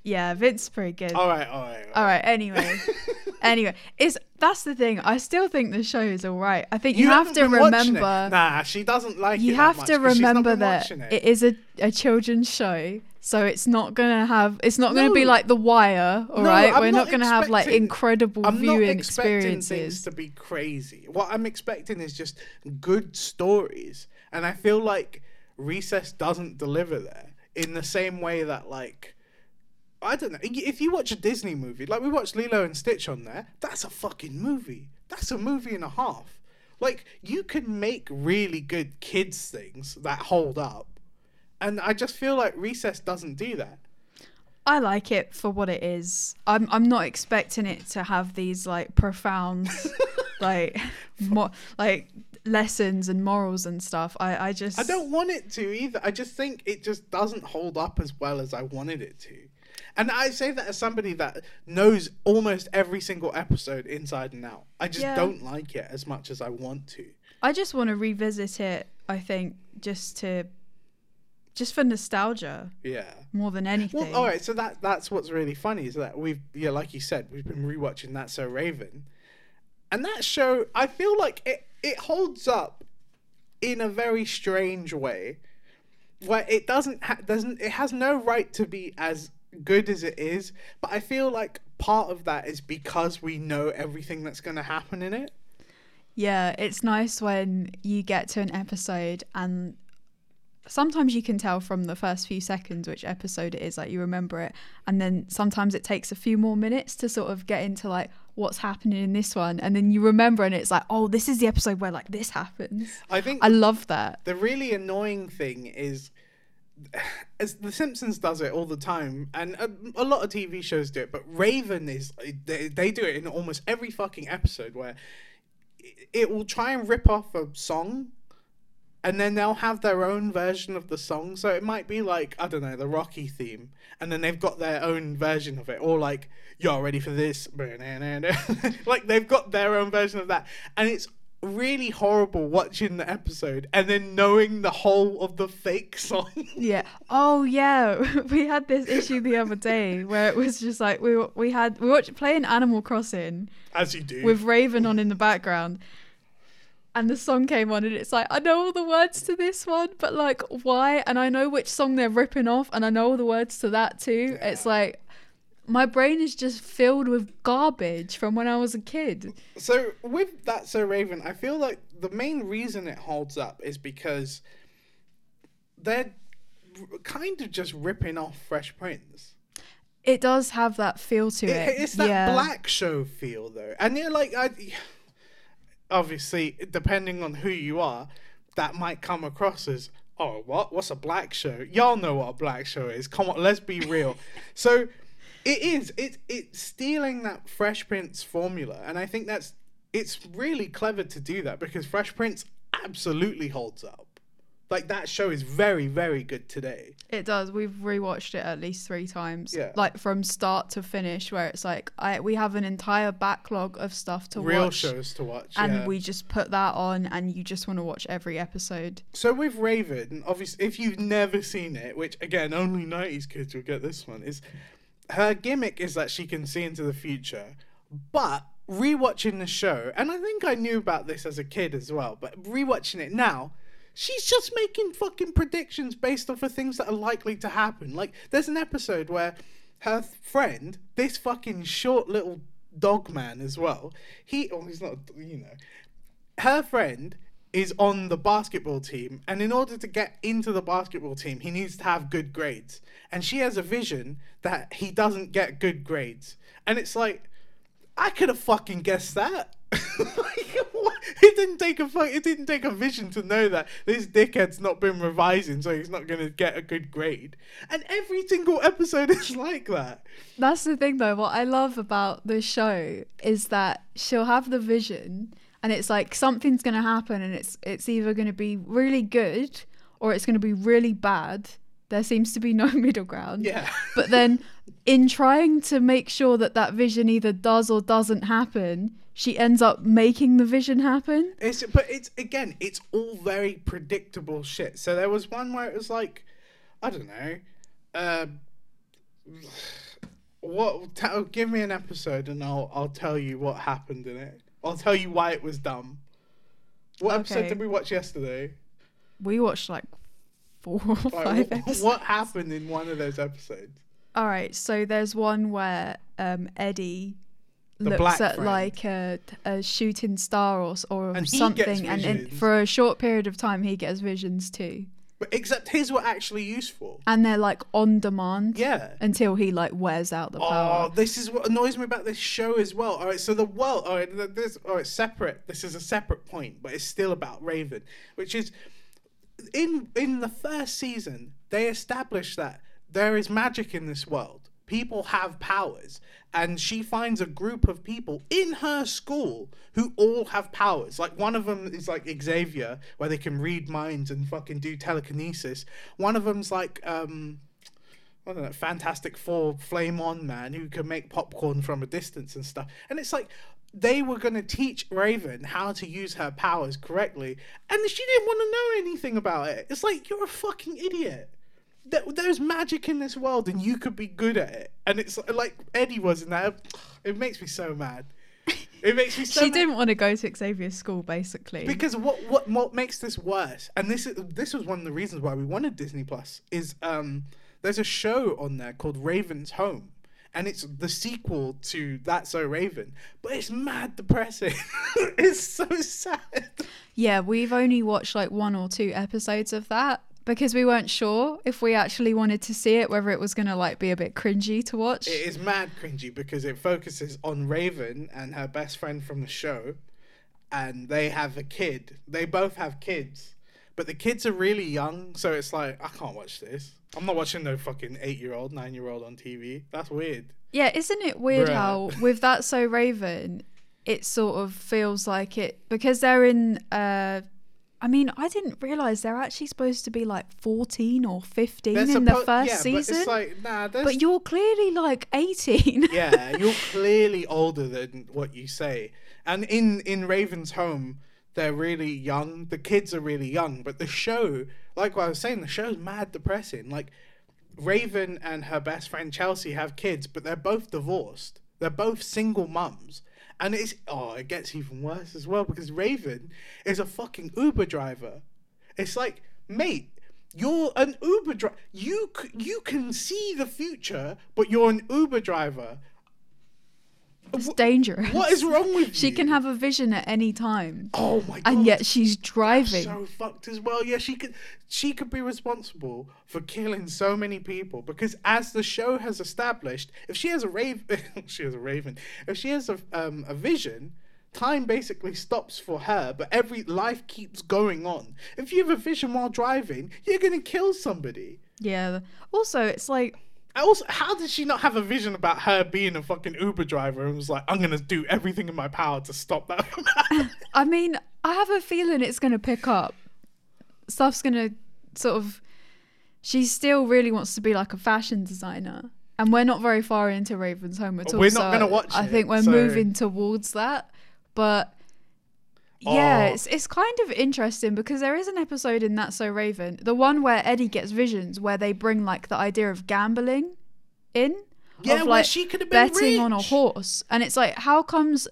Yeah, Vince is pretty good. All right, all right. All right. Anyway, anyway, it's that's the thing. I still think the show is all right. I think you, have haven't to it. remember. Nah, she doesn't like it. You have to remember that watching it is a, a children's show, so it's not gonna have. It's not gonna be like The Wire. All No, right, we're not not, gonna have like incredible I'm viewing experiences. to be crazy. What I'm expecting is just good stories, and I feel like Recess doesn't deliver there in the same way that like. I don't know. If you watch a Disney movie, like we watched Lilo and Stitch on there, that's a fucking movie. That's a movie and a half. Like you can make really good kids things that hold up, and I just feel like Recess doesn't do that. I like it for what it is. I'm I'm not expecting it to have these like profound, like, mo- like lessons and morals and stuff. I I just I don't want it to either. I just think it just doesn't hold up as well as I wanted it to. And I say that as somebody that knows almost every single episode inside and out. I just Yeah. don't like it as much as I want to. I just want to revisit it. I think just to, just for nostalgia Yeah. more than anything. Well, all right. So that that's what's really funny is that we've yeah, like you said, we've been rewatching that so Raven, and that show I feel like it it holds up in a very strange way, where it doesn't ha- doesn't it has no right to be as good as it is, but I feel like part of that is because we know everything that's going to happen in it. Yeah, it's nice when you get to an episode and sometimes you can tell from the first few seconds which episode it is, like you remember it, and then sometimes it takes a few more minutes to sort of get into like what's happening in this one, and then you remember, and it's like, oh, this is the episode where like this happens. I think I love that. the really annoying thing is as the simpsons does it all the time and a, a lot of tv shows do it but raven is they, they do it in almost every fucking episode where it, it will try and rip off a song and then they'll have their own version of the song. So it might be like i don't know the rocky theme and then they've got their own version of it or like you're ready for this? Like they've got their own version of that. And it's really horrible watching the episode and then knowing the whole of the fake song. Yeah. Oh yeah. We had this issue the other day where it was just like we we had we watched playing Animal Crossing As you do. with Raven on in the background. And the song came on, and it's like I know all the words to this one, but like why? And I know which song they're ripping off, and I know all the words to that too. It's like my brain is just filled with garbage from when I was a kid. so with that so Raven, I feel like the main reason it holds up is because they're kind of just ripping off Fresh Prince. It does have that feel to It, it. it's that yeah. black show feel though, and you're like, I, obviously, depending on who you are, that might come across as, oh, what? What's a black show? Y'all know what a black show is. Come on, let's be real. so, it is. It it's stealing that Fresh Prince formula, and I think that's it's really clever to do that because Fresh Prince absolutely holds up. Like that show is very, very good today. It does. We've rewatched it at least three times. Yeah. Like from start to finish, where it's like I we have an entire backlog of stuff to Real watch. Real shows to watch. And yeah. we just put that on and you just want to watch every episode. So with Raven, obviously, if you've never seen it, which again only '90s kids will get this one, is her gimmick is that she can see into the future. But rewatching the show, and I think I knew about this as a kid as well, but rewatching it now, she's just making fucking predictions based off of things that are likely to happen. Like there's an episode where her friend, this fucking short little dog man as well, he, oh, he's not, you know, her friend is on the basketball team and in order to get into the basketball team he needs to have good grades. And she has a vision that he doesn't get good grades. And it's like i could have fucking guessed that. Like, it didn't take a fuck it didn't take a vision to know that this dickhead's not been revising so he's not to get a good grade. And every single episode is like that. That's the thing though, what I love about the show is that she'll have the vision and it's like something's gonna happen and it's it's either gonna be really good or it's gonna be really bad. There seems to be no middle ground. yeah But then, in trying to make sure that that vision either does or doesn't happen, she ends up making the vision happen. It's but it's again, it's all very predictable shit. So there was one where it was like, I don't know, uh, what? Tell, give me an episode and I'll I'll tell you what happened in it. I'll tell you why it was dumb. What episode did we watch yesterday? We watched like four or five what, episodes. what happened in one of those episodes? All right, so there's one where um, Eddie The looks at friend. like a, a shooting star or, or And something, and in, for a short period of time, he gets visions too, But except his were actually useful. and they're like on demand. Yeah. Until he like wears out the power. Oh, this is what annoys me about this show as well. All right, so the world, all right, th- this, all right, separate. This is a separate point, but it's still about Raven, which is in in the first season they established that there is magic in this world. People have powers, and she finds a group of people in her school who all have powers. Like one of them is like Xavier, where they can read minds and fucking do telekinesis. One of them's like um I don't know, Fantastic Four Flame On Man who can make popcorn from a distance and stuff. And it's like they were going to teach Raven how to use her powers correctly, and she didn't want to know anything about it. It's like you're a fucking idiot. There, there's magic in this world, and you could be good at it. And it's like Eddie was in that. It makes me so mad. It makes me so. she mad. didn't want to go to Xavier's school, basically. Because what what what makes this worse, and this is this was one of the reasons why we wanted Disney Plus, is um there's a show on there called Raven's Home, and it's the sequel to That's So Raven, but it's mad depressing. it's so sad. yeah, we've only watched like one or two episodes of that. Because we weren't sure if we actually wanted to see it, whether it was gonna like be a bit cringy to watch. It is mad cringy because it focuses on Raven and her best friend from the show, and they have a kid. They both have kids, but the kids are really young, so it's like I can't watch this. I'm not watching no fucking eight year old, nine year old on TV. That's weird. Yeah, isn't it weird Bruh. how with that so Raven, it sort of feels like it because they're in uh I mean, I didn't realize they're actually supposed to be like 14 or 15 They're in the first yeah, season. But it's like nah, there's but you're clearly like 18. yeah, you're clearly older than what you say. And in in Raven's home, they're really young. The kids are really young, but the show, like what I was saying, the show's mad depressing. Like Raven and her best friend Chelsea have kids, but they're both divorced. They're both single mums. And it's oh, it gets even worse as well because Raven is a fucking Uber driver. It's like, mate, you're an Uber driver. You c- you can see the future, but you're an Uber driver. It's dangerous. What is wrong with She you? can have a vision at any time. Oh my god! And yet she's driving. so fucked as well. Yeah, she could she could be responsible for killing so many people because as the show has established, if she has a raven, she has a raven. If she has a um a vision, time basically stops for her, but every life keeps going on. If you have a vision while driving, you're gonna kill somebody. yeah. Also, it's like Also, how did she not have a vision about her being a fucking Uber driver and was like, I'm gonna do everything in my power to stop that from happening? I mean, I have a feeling it's going to pick up. Stuff's going to sort of. She still really wants to be like a fashion designer. And we're not very far into Raven's Home at all. We're not so gonna watch I it, think we're so- moving towards that. But yeah, Oh. it's, it's kind of interesting because there is an episode in That's So Raven, the one where Eddie gets visions, where they bring like the idea of gambling in. Yeah, of, where like, she could have been betting on a horse, and it's like, how comes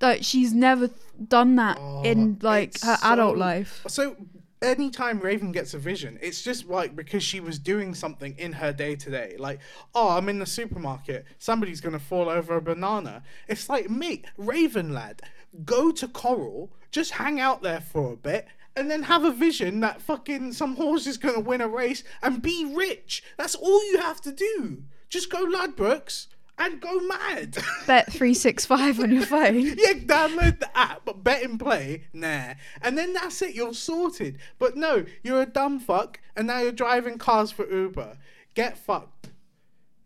like she's never done that in Oh, like it's her adult life? So anytime Raven gets a vision, it's just like because she was doing something in her day to day. Like, oh, I'm in the supermarket. Somebody's gonna fall over a banana. It's like, mate, Raven lad, go to Coral, just hang out there for a bit. And then have a vision that fucking some horse is gonna win a race and be rich. That's all you have to do. Just go Ladbrokes and go mad. Bet three six five on your phone. yeah, download the app, but bet and play, nah. And then that's it, you're sorted. But no, you're a dumb fuck, and now you're driving cars for Uber. Get fucked.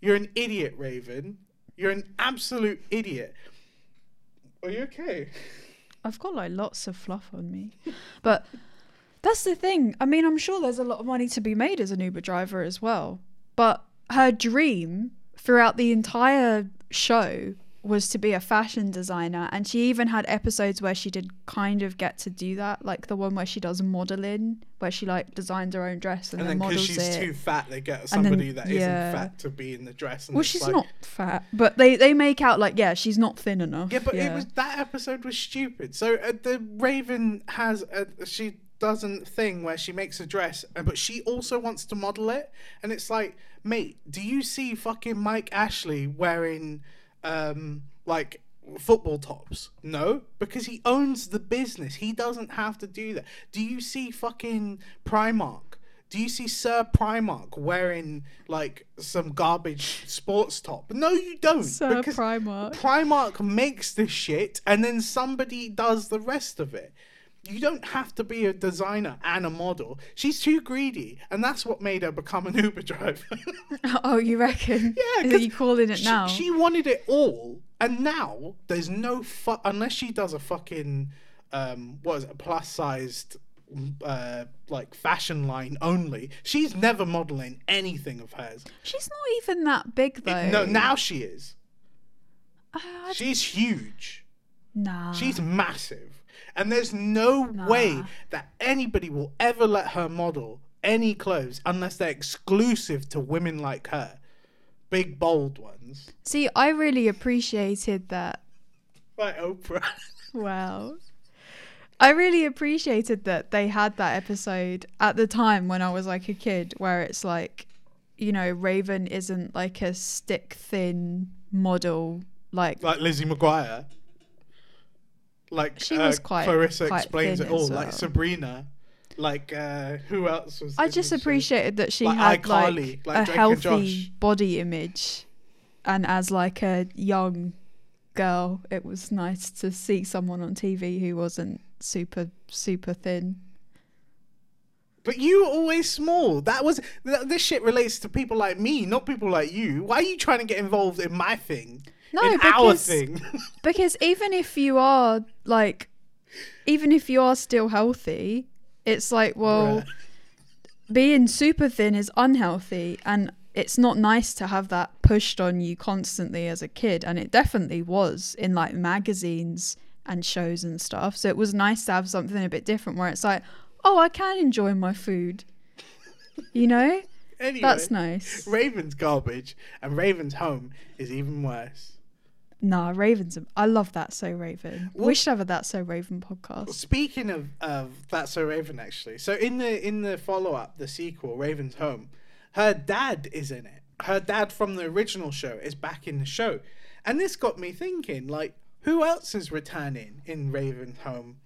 You're an idiot, Raven. You're an absolute idiot. Are you okay? I've got like lots of fluff on me, but that's the thing. I mean, I'm sure there's a lot of money to be made as an Uber driver as well. But her dream throughout the entire show was to be a fashion designer, and she even had episodes where she did kind of get to do that, like the one where she does modeling, where she like designs her own dress and, And then then because models she's it. too fat, they get And then- somebody that yeah. not fat to be in the dress. And well, she's like- not fat, but they they make out like yeah, she's not thin enough. Yeah, but it was that episode was stupid. So uh, the Raven has a she doesn't thing where she makes a dress, uh, but she also wants to model it, and it's like, mate, do you see fucking Mike Ashley wearing um like football tops? No, because he owns the business. He doesn't have to do that. Do you see fucking Primark? Do you see Sir Primark wearing like some garbage sports top? No, you don't. Sir because Primark. Primark makes the shit and then somebody does the rest of it. You don't have to be a designer and a model. She's too greedy, and that's what made her become an Uber driver. oh, you reckon? yeah, you calling it she, now? She wanted it all, and now there's no fu- unless she does a fucking um, what is it, a plus sized uh, like fashion line only. She's never modeling anything of hers. She's not even that big though. No, now she is. Uh, She's huge. nah. She's massive. And there's no way that anybody will ever let her model any clothes unless they're exclusive to women like her. Big, bold ones. See, I really appreciated that. By Oprah. Wow. I really appreciated that they had that episode at the time when I was like a kid, where it's like, you know, Raven isn't like a stick thin model. Like, like Lizzie McGuire. Like She uh, was quite- Clarissa quite explains it all. as Like. Sabrina. Like uh, who else was? I just appreciated that she Like had iCarly, like, like a healthy body image, and as like a young girl, it was nice to see someone on TV who wasn't super super thin. But you were always small. That was th- this shit relates to people like me, not people like you. Why are you trying to get involved in my thing? No, in our because- thing. Because even if you are like, even if you are still healthy, it's like well, Bruh. being super thin is unhealthy and it's not nice to have that pushed on you constantly as a kid and it definitely was in like magazines and shows and stuff so it was nice to have something a bit different where it's like oh i can enjoy my food you know anyway, that's nice Raven's garbage, and Raven's home is even worse. Nah raven's i love that so raven What- we should have a that so raven podcast Speaking of of that's so Raven, actually. So in the in the follow up, the sequel, Raven's Home, her dad is in it. Her dad from the original show is back in the show, and this got me thinking, like, who else is returning in Raven's Home?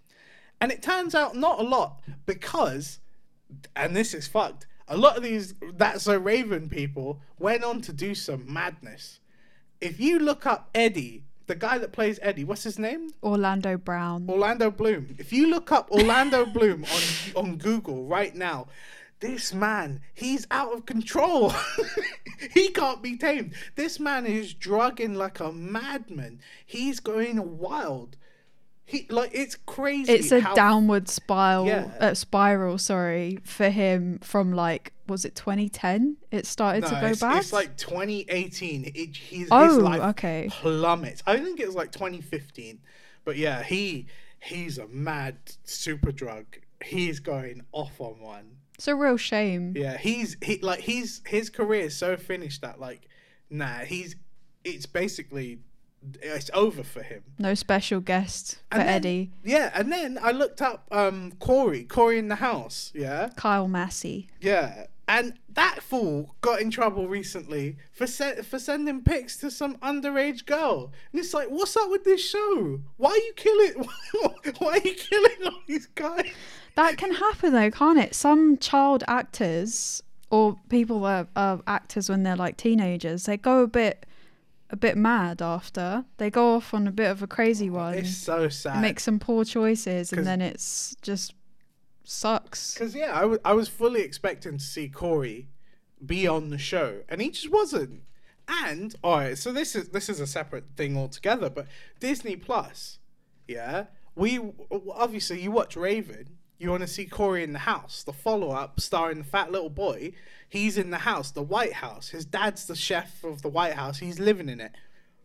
And it turns out not a lot because, and this is fucked. A lot of these that's so Raven people went on to do some madness. If you look up Eddie, the guy that plays Eddie, what's his name? orlando brown Orlando Bloom. If you look up Orlando Bloom on on Google right now, this man, he's out of control. he can't be tamed. This man is drugging like a madman. He's going wild. He like it's crazy. it's a how- downward spiral Yeah. uh, spiral sorry for him from like was it 2010 it started No, to go it's, back it's like 2018. It, he's, his Oh, life okay. plummets. I think it was like 2015. But yeah, he he's a mad super drug. He's going off on one. it's a real shame Yeah, he's he like he's his career is so finished that like nah, he's it's basically it's over for him. no special guest for then- eddie Yeah, and then I looked up um Corey, Corey in the house, yeah? kyle massey Yeah. And that fool got in trouble recently for se- for sending pics to some underage girl. And it's like, what's up with this show? Why are you killing why are you killing all these guys? that can happen though can't it some child actors or people that are actors when they're like teenagers they go a bit a bit mad after they go off on a bit of a crazy one It's so sad. make some poor choices, and then it's just sucks Because yeah, I I was fully expecting to see Corey be on the show, and he just wasn't. And all right, so this is this is a separate thing altogether. But Disney Plus, yeah, we obviously you watch Raven. You want to see Corey in the house, the follow up starring the fat little boy. He's in the house, the White House. His dad's the chef of the White House. He's living in it.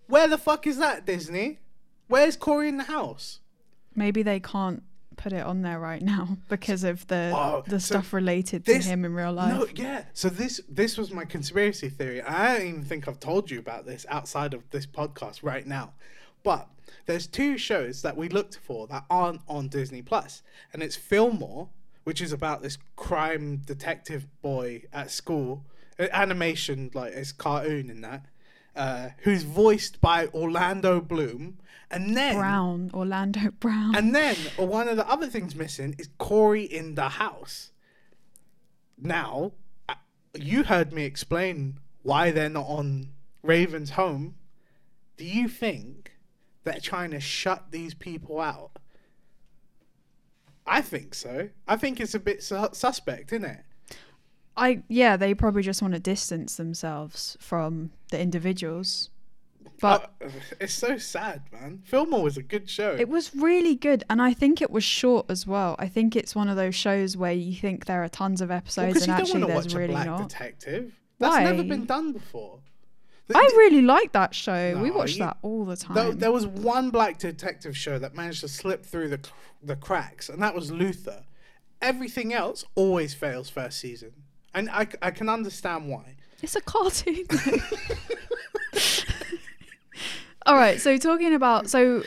Where the fuck is that, Disney? Where's Corey in the house? Maybe they can't put it on there right now because of the Oh, the so stuff related this- to him in real life. No, yeah. So this this was my conspiracy theory. I don't even think I've told you about this outside of this podcast right now. But there's two shows that we looked for that aren't on Disney Plus, and it's Fillmore, which is about this crime detective boy at school, uh, animation like it's cartoon in that, uh, who's voiced by Orlando Bloom, and then Brown, Orlando Brown. and then uh, one of the other things missing is Corey in the house. Now, uh, you heard me explain why they're not on Raven's home. Do you think they're trying to shut these people out? I think so. I think it's a bit su- suspect, isn't it? I yeah, they probably just want to distance themselves from the individuals. But Uh, it's so sad, man. Fillmore was a good show. it was really good and I think it was short as well. I think it's one of those shows where you think there are tons of episodes because and actually there's watch a really black not. detective. That's never been done before. I really like that show. we No, watched you- that all the time. There, there was one black detective show that managed to slip through the the cracks, and that was Luther. Everything else always fails first season, and I, I can understand why. It's a cartoon. All right, so talking about so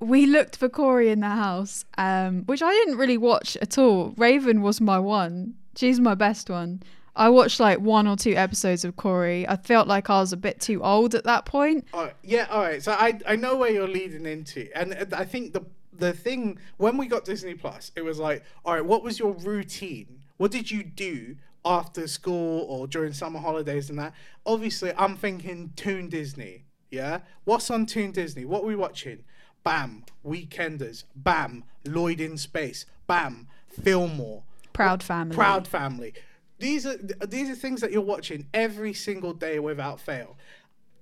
we looked for Corey in the house, um, which I didn't really watch at all. Raven was my one. She's my best one. I watched like one or two episodes of Corey. I felt like I was a bit too old at that point. Oh, yeah, all right. So I I know where you're leading into, and I think the the thing when we got Disney Plus, it was like, all right, what was your routine? What did you do after school or during summer holidays and that? Obviously, I'm thinking Toon Disney. Yeah, what's on Toon Disney? What are we watching? Bam, Weekenders. Bam, Lloyd in Space. Bam, Fillmore. Proud family. Proud Family. These are these are things that you're watching every single day without fail.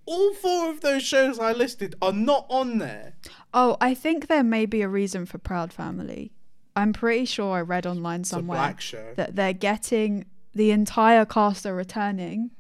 All four of those shows I listed are not on there. Oh, I think there may be a reason for Proud Family. I'm pretty sure I read online somewhere that they're getting the entire cast are returning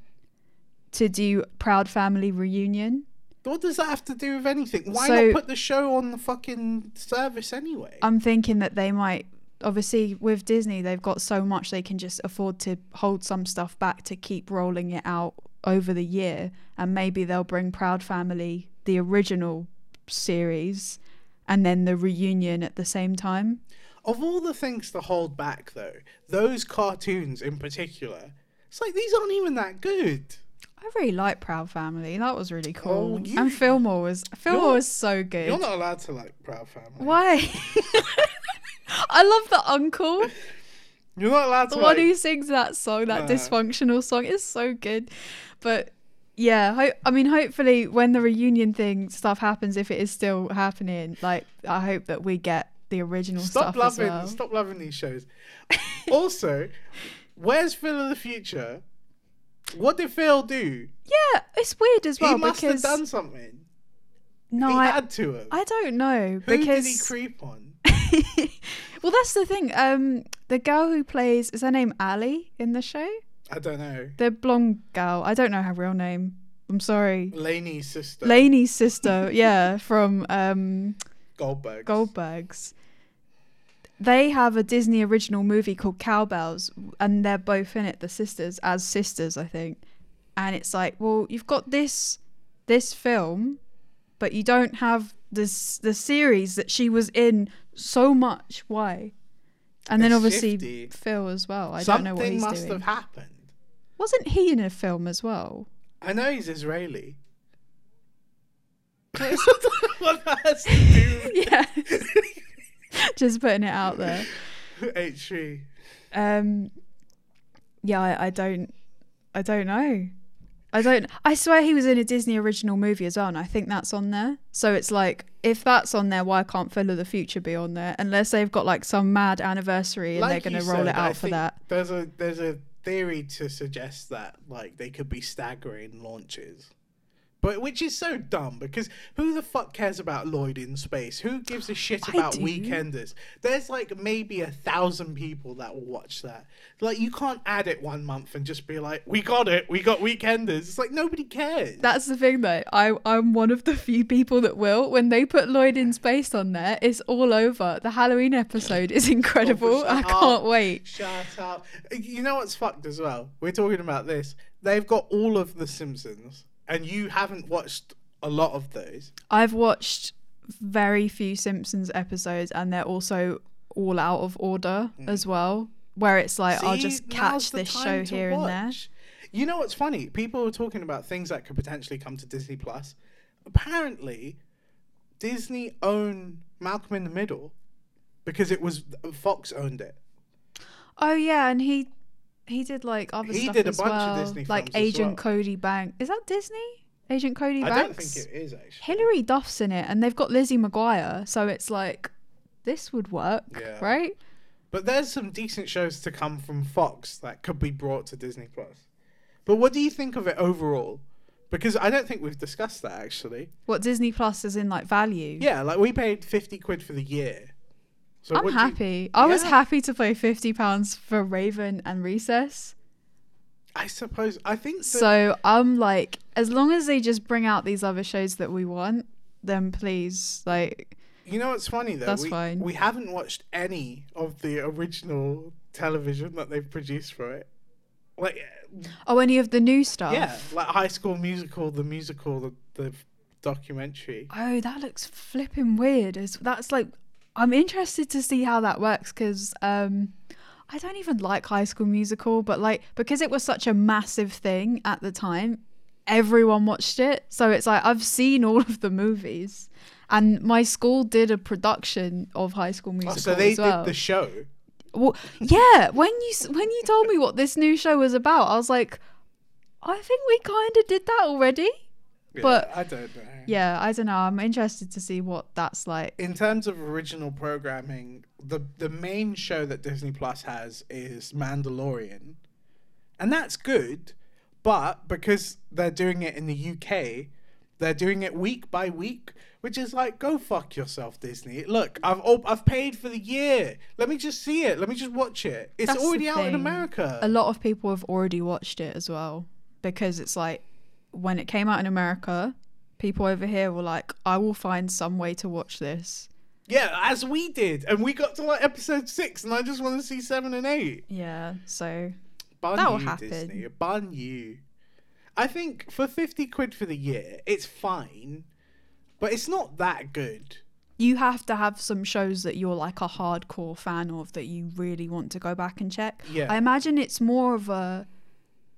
to do Proud Family reunion. What does that have to do with anything? Why So- not put the show on the fucking service anyway? I'm thinking that they might obviously with Disney they've got so much they can just afford to hold some stuff back to keep rolling it out over the year and maybe they'll bring Proud Family the original series and then the reunion at the same time. of all the things to hold back, though, those cartoons in particular, it's like these aren't even that good. I really like Proud Family. That was really oh, cool. Oh, you- and Fillmore was Fillmore was so good. You're not allowed to like Proud Family. Why? I love the uncle. You're not allowed to. the one like, who sings that song, that No. dysfunctional song, is so good. But yeah, ho- I mean, hopefully, when the reunion thing stuff happens, if it is still happening, like I hope that we get the original Stop stuff loving, well. stop loving these shows. also, where's Phil of the Future? What did Phil do? Yeah, it's weird as well he must because have done something. no, he I, had to. I don't know Who because did he creep on? well, that's the thing. Um, the girl who plays is her name Ali in the show. I don't know. The blonde girl. I don't know her real name. I'm sorry. Lainey's sister. Lainey's sister, yeah, from um, Goldberg. Goldbergs. They have a Disney original movie called Cow Belles, and they're both in it, the sisters, as sisters, I think. And it's like, well, you've got this this film, but you don't have this the series that she was in so much. Why? And then It's obviously shifty. Phil as well. I Something don't know what he's must doing. have happened. Wasn't he in a film as well? I know he's Israeli. what that has to do yeah. Just putting it out there. with H3? Um, yeah, I, I don't, I don't know. I don't. I swear he was in a Disney original movie as well, and I think that's on there. So it's like, if that's on there, why can't Phil of the Future be on there? Unless they've got like some mad anniversary and Like they're going to roll said, it I out for that. There's a there's a theory to suggest that like they could be staggering launches. But which is so dumb because who the fuck cares about Lloyd in space? Who gives a shit about. Weekenders? There's like maybe a thousand people that will watch that. Like you can't add it one month and just be like, "We got it, we got Weekenders." It's like nobody cares. That's the thing, though. I I'm one of the few people that will. When they put Lloyd in space on there, it's all over. The Halloween episode is incredible. I can't up. wait. Shut up. You know what's fucked as well? We're talking about this. They've got all of the Simpsons, and you haven't watched a lot of those. I've watched very few Simpsons episodes, and they're also all out of order mm. as well. Where it's like I'll just catch this show here and there. You know what's funny? People were talking about things that could potentially come to Disney Plus. Apparently, Disney owned Malcolm in the Middle because it was Fox owned it. Oh yeah, and he he did like other He stuff did a as bunch of well, Disney like films as Agent well. Cody Banks. Is that Disney? Agent Cody Banks? I don't think it is actually. Hilary Duff's in it, and they've got Lizzie McGuire, so it's like this would work, Yeah. right? But there's some decent shows to come from Fox that could be brought to Disney Plus. But what do you think of it overall? Because I don't think we've discussed that actually. What Disney Plus is in like value. Yeah, like we paid fifty quid for the year. So I'm do you- happy. I was happy to pay fifty pounds for Raven and Recess. I suppose I think that So I'm like, as long as they just bring out these other shows that we want, then please, like, You know what's funny though? That's we, fine. We haven't watched any of the original television that they've produced for it. Like, oh, any of the new stuff. yeah, like High School Musical, the musical, the, the documentary. Oh, that looks flipping weird. That's like, I'm interested to see how that works because um, I don't even like High School Musical, but like because it was such a massive thing at the time, everyone watched it. So it's like I've seen all of the movies, And my school did a production of High School Oh, Musical so they as well. did the show. Well, yeah, when you when you told me what this new show was about, I was like, I think we kind of did that already. But- Yeah, I don't know. Yeah, I don't know. I'm interested to see what that's like. In terms of original programming, the the main show that Disney Plus has is Mandalorian, and that's good. But because they're doing it in the UK, they're doing it week by week, which is like go fuck yourself, Disney. Look, I've op- I've paid for the year. Let me just see it. Let me just watch it. It's That's already out in. America. A lot of people have already watched it as well because it's like when it came out in America, people over here were like, I will find some way to watch this. yeah, as we did, and we got to like episode six, and I just want to see seven and eight. Yeah, so Bun That'll happen. Disney. Bun you. I think for 50 quid for the year, it's fine, but it's not that good. you have to have some shows that you're like a hardcore fan of that you really want to go back and check. Yeah. I imagine it's more of a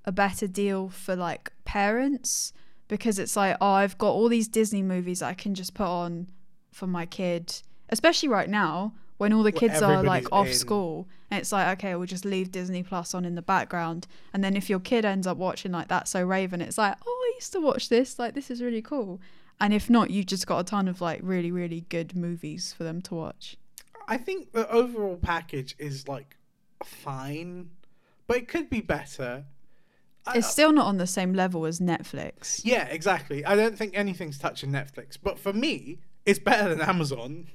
a better deal for like parents because it's like, oh, I've got all these Disney movies I can just put on for my kid, especially right now when all the Well, kids are like off in. school. And it's like, okay, we'll just leave Disney Plus on in the background. And then if your kid ends up watching like that, so Raven, it's like, oh, I used to watch this. Like, this is really cool. And if not, you've just got a ton of like really, really good movies for them to watch. I think the overall package is like fine, but it could be better. I- It's still not on the same level as Netflix. yeah, exactly. I don't think anything's touching Netflix, but for me, it's better than Amazon,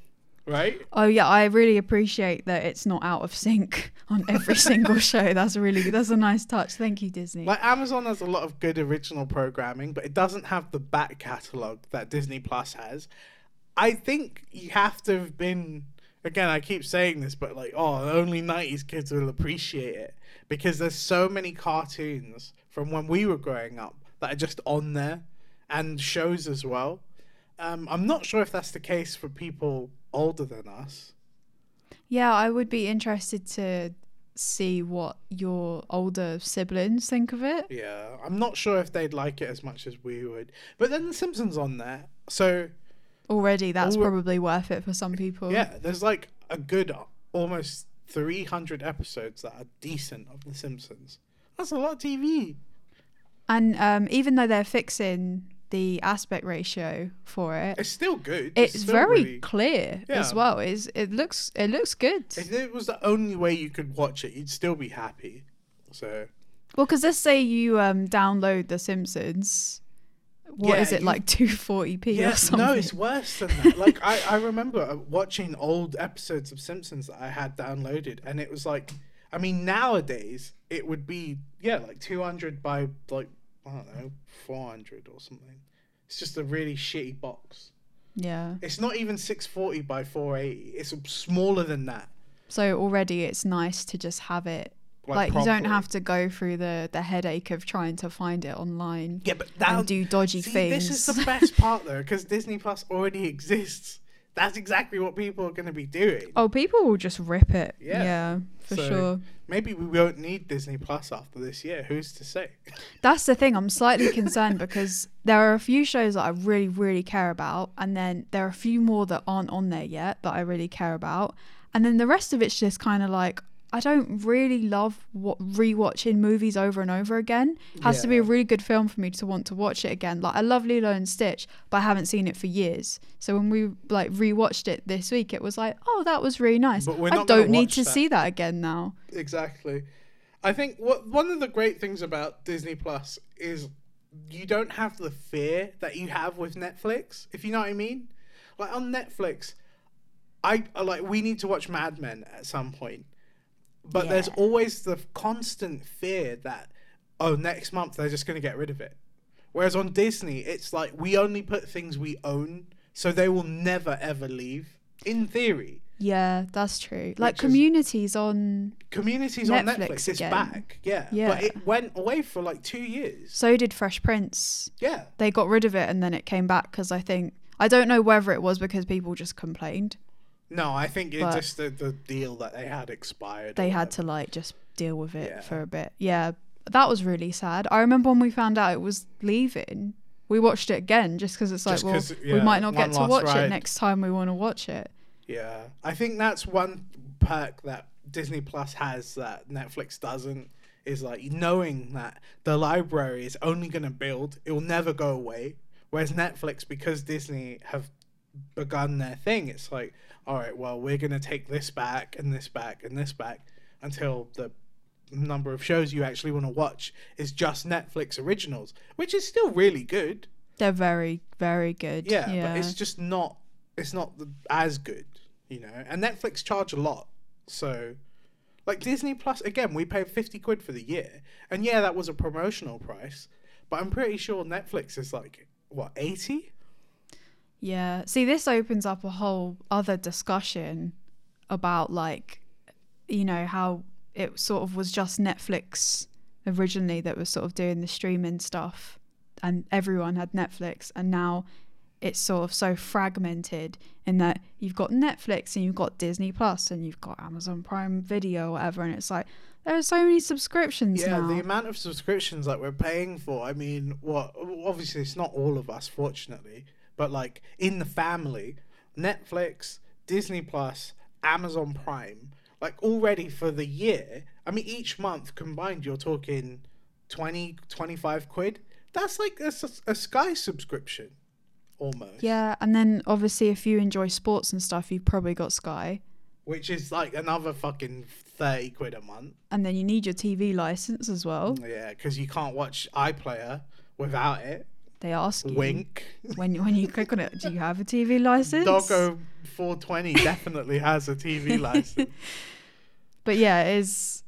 right? Oh yeah, I really appreciate that it's not out of sync on every single show. That's really that's a nice touch. Thank you, Disney. Like Amazon has a lot of good original programming, but it doesn't have the back catalog that Disney Plus has. I think you have to have been again, I keep saying this, but like, oh, only nineties kids will appreciate it. Because there's so many cartoons from when we were growing up that are just on there and shows as well. Um, I'm not sure if that's the case for people older than us. Yeah, I would be interested to see what your older siblings think of it. Yeah, I'm not sure if they'd like it as much as we would. But then The Simpsons on there, so Already, that's Alre- probably worth it for some people. Yeah, there's like a good almost 300 episodes that are decent of The Simpsons. That's a lot of TV. And um, even though they're fixing the aspect ratio for it, It's still good. it's still very really- clear as well. Is it looks it looks good. If it was the only way you could watch it, you'd still be happy. So Well, because let's say you um, download The Simpsons. What Yeah, is it you- like 240p yeah, or something? no, it's worse than that. like I, I remember uh, watching old episodes of Simpsons that I had downloaded, and it was like, I mean, nowadays it would be yeah, like 200 by like I don't know, 400 or something. It's just a really shitty box. yeah. It's not even 640 by 480. It's smaller than that. So already it's nice to just have it. Like, Like, you don't have to go through the the headache of trying to find it online Yeah, but that and do dodgy see, things. this is the best part though, because Disney Plus already exists. That's exactly what people are going to be doing. oh, people will just rip it. Yeah. Yeah, for So- sure. Maybe we won't need Disney Plus after this year. Who's to say? That's the thing. I'm slightly concerned because there are a few shows that I really, really care about, and then there are a few more that aren't on there yet that I really care about, and then the rest of it's just kind of like I don't really love what rewatching movies over and over again. It has to be a really good film for me to want to watch it again. Like I love Lilo and Stitch, but I haven't seen it for years. So when we like rewatched it this week, it was like, oh, that was really nice. But we're I don't need to that. see that again now. Exactly. I think what one of the great things about Disney Plus is you don't have the fear that you have with Netflix, if you know what I mean. Like on Netflix, I like we need to watch Mad Men at some point. But there's always the constant fear that oh next month they're just going to get rid of it. Whereas on Disney, it's like we only put things we own, so they will never ever leave in theory. Yeah, that's true. Like Which communities on Communities on Netflix Netflix, it's again. back. Yeah. Yeah. But it went away for like two years. So did Fresh Prince. Yeah. They got rid of it and then it came back because I think I don't know whether it was because people just complained. No, I think it But- just the, the deal that they had expired. They had to like just deal with it Yeah. for a bit. Yeah, that was really sad. I remember when we found out it was leaving. we watched it again just because it's like, well, 'cause, we might not get to watch ride. it next time we want to watch it. Yeah, I think that's one perk that Disney Plus has that Netflix doesn't. Is like knowing that the library is only going to build; it will never go away. Whereas Netflix, because Disney have begun their thing, it's like, all right, well, we're going to take this back and this back and this back until the number of shows you actually want to watch is just Netflix originals, which is still really good. They're very, very good. Yeah, Yeah. but it's just not it's not the, as good, you know. And Netflix charge a lot, so like Disney Plus again, we paid fifty quid for the year, and yeah, that was a promotional price, but I'm pretty sure Netflix is like what eighty. Yeah. See, this opens up a whole other discussion about like, you know, how it sort of was just Netflix originally that was sort of doing the streaming stuff and everyone had Netflix and now it's sort of so fragmented in that you've got Netflix and you've got Disney Plus and you've got Amazon Prime Video or whatever and it's like there are so many subscriptions Yeah, now. the amount of subscriptions that we're paying for. I mean, what? Obviously, it's not all of us, fortunately, but like in the family, Netflix, Disney Plus, Amazon Prime, like already for the year. I mean, each month combined, you're talking 20, 25 quid. That's like a Sky subscription, almost. yeah, and then obviously if you enjoy sports and stuff, you've probably got Sky. Which is like another fucking 30 quid a month. and then you need your TV license as well. Yeah, because you can't watch iPlayer without it. They ask you Wink. when when you click on it, do you have a TV license? Doggo 420 definitely has a TV license. But yeah, it is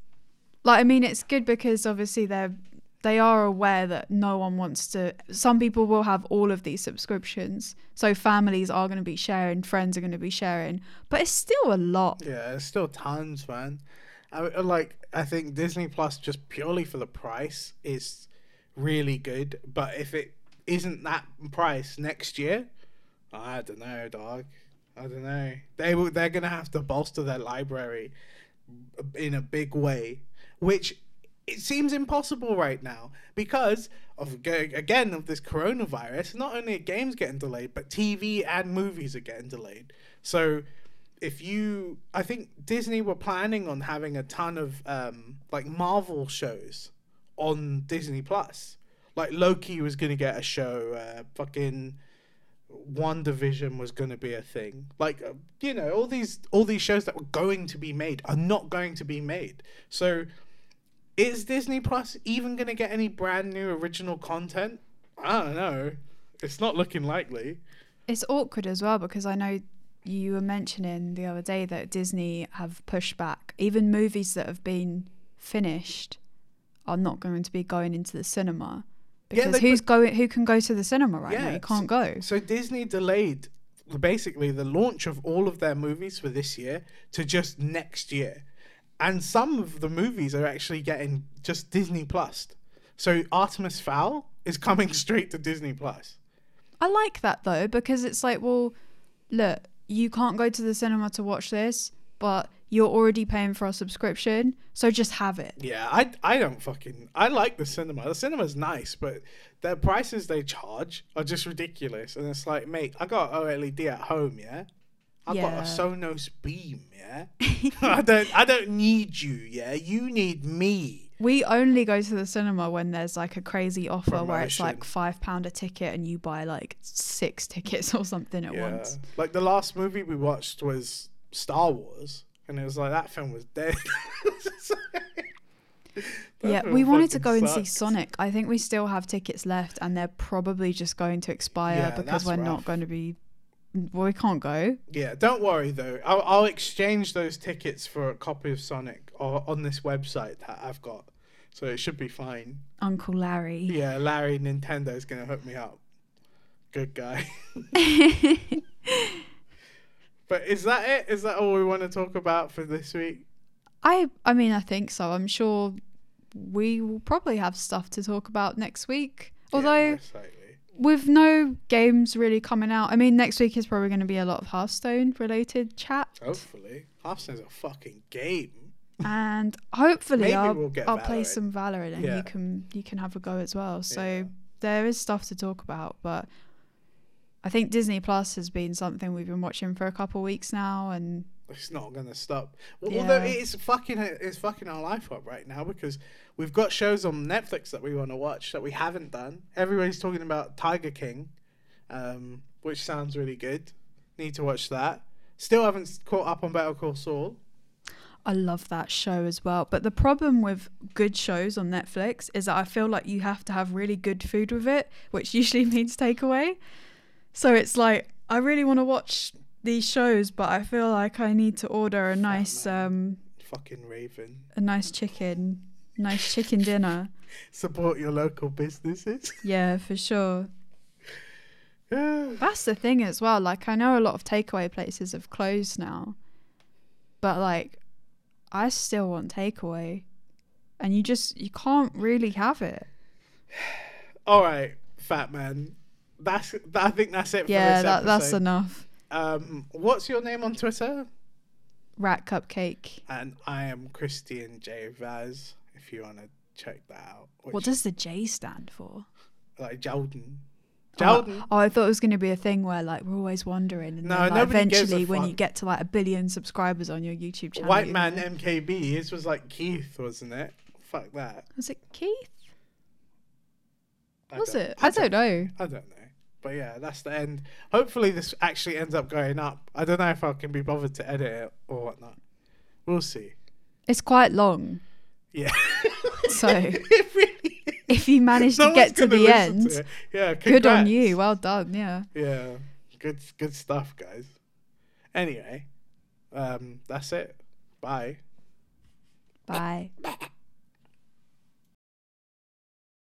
like I mean, it's good because obviously they're they are aware that no one wants to. Some people will have all of these subscriptions, so families are going to be sharing, friends are going to be sharing, but it's still a lot. Yeah, it's still tons, man. I, I like I think Disney Plus just purely for the price is really good, but if it isn't that price next year, I don't know, dog. I don't know. They will. They're gonna have to bolster their library in a big way, which it seems impossible right now because of again of this coronavirus. Not only are games getting delayed, but TV and movies are getting delayed. So if you i think disney were planning on having a ton of um like marvel shows on disney plus like loki was gonna get a show uh fucking WandaVision was gonna be a thing. Like uh, you know all these all these shows that were going to be made are not going to be made. So is disney plus even gonna get any brand new original content? I don't know. It's not looking likely. It's awkward as well because I know you were mentioning the other day that Disney have pushed back. Even movies that have been finished are not going to be going into the cinema because like, who's going who can go to the cinema right now you can't go So Disney delayed basically the launch of all of their movies for this year to just next year. And some of the movies are actually getting just Disney Plus. So Artemis Fowl is coming straight to Disney Plus. I like that though because it's like, well, look, you can't go to the cinema to watch this, but you're already paying for a subscription, so just have it. Yeah, I, I don't fucking I like the cinema. The cinema's nice, but the prices they charge are just ridiculous. And it's like, mate, I got OLED at home, yeah. I got Yeah. a Sonos Beam, yeah. I don't I don't need you, yeah. You need me. We only go to the cinema when there's like a crazy offer where it's like five pound a ticket and you buy like six tickets or something at Yeah. once. Like the last movie we watched was Star Wars, and it was like that film was dead. Yeah, we wanted to go and see. Sonic. I think we still have tickets left, and they're probably just going to expire Yeah, because we're not going to be. Well, we can't go. Yeah, don't worry though. I'll, I'll exchange those tickets for a copy of Sonic or on this website that I've got, so it should be fine. Uncle Larry. Yeah, Larry Nintendo's gonna hook me up. Good guy. but is that it? Is that all we want to talk about for this week? I I mean I think so. I'm sure we will probably have stuff to talk about next week. Yeah, Although likely. with no games really coming out, I mean next week is probably going to be a lot of Hearthstone related chat, hopefully, Hearthstone's a fucking game. and hopefully Maybe I'll we'll get I'll play some Valorant and Yeah. you can you can have a go as well. So Yeah. there is stuff to talk about, but I think Disney Plus has been something we've been watching for a couple weeks now, and It's not gonna stop. Well, Yeah. Although it's fucking it's fucking our life up right now because we've got shows on Netflix that we want to watch that we haven't done. Everybody's talking about Tiger King, um, which sounds really good. Need to watch that. Still haven't caught up on Better Call Saul. I love that show as well. But the problem with good shows on Netflix is that I feel like you have to have really good food with it, which usually means takeaway. So it's like I really want to watch these shows, but I feel like I need to order a nice um Fucking Raven. a nice chicken, nice chicken dinner. Support your local businesses. Yeah, for sure. Yeah. That's the thing as well. Like I know a lot of takeaway places have closed now. But like I still want takeaway. And you just you can't really have it. All right, fat man. That's I think that's it. Yeah, for this that that's enough. Um, what's your name on Twitter? Rat cupcake. And I am Christian J Vaz. If you want to check that out. Which, What does the J stand for? like Jordan? Oh, Jordan. Oh, I thought it was going to be a thing where like we're always wondering, and No, then, like, nobody gives a eventually, when you get to like a billion subscribers on your YouTube channel, White man know. MKB. His was like Keith, wasn't it? Fuck that. was it Keith? I Was don't- it? I don't know. I don't know. But yeah, that's the end. Hopefully, this actually ends up going up. I don't know if I can be bothered to edit it or whatnot. We'll see. It's quite long, Yeah. so really if you manage No to get to the end, to it. yeah, good on you. Well done. Yeah. Yeah, good, good stuff, guys. Anyway, um, that's it. Bye. Bye.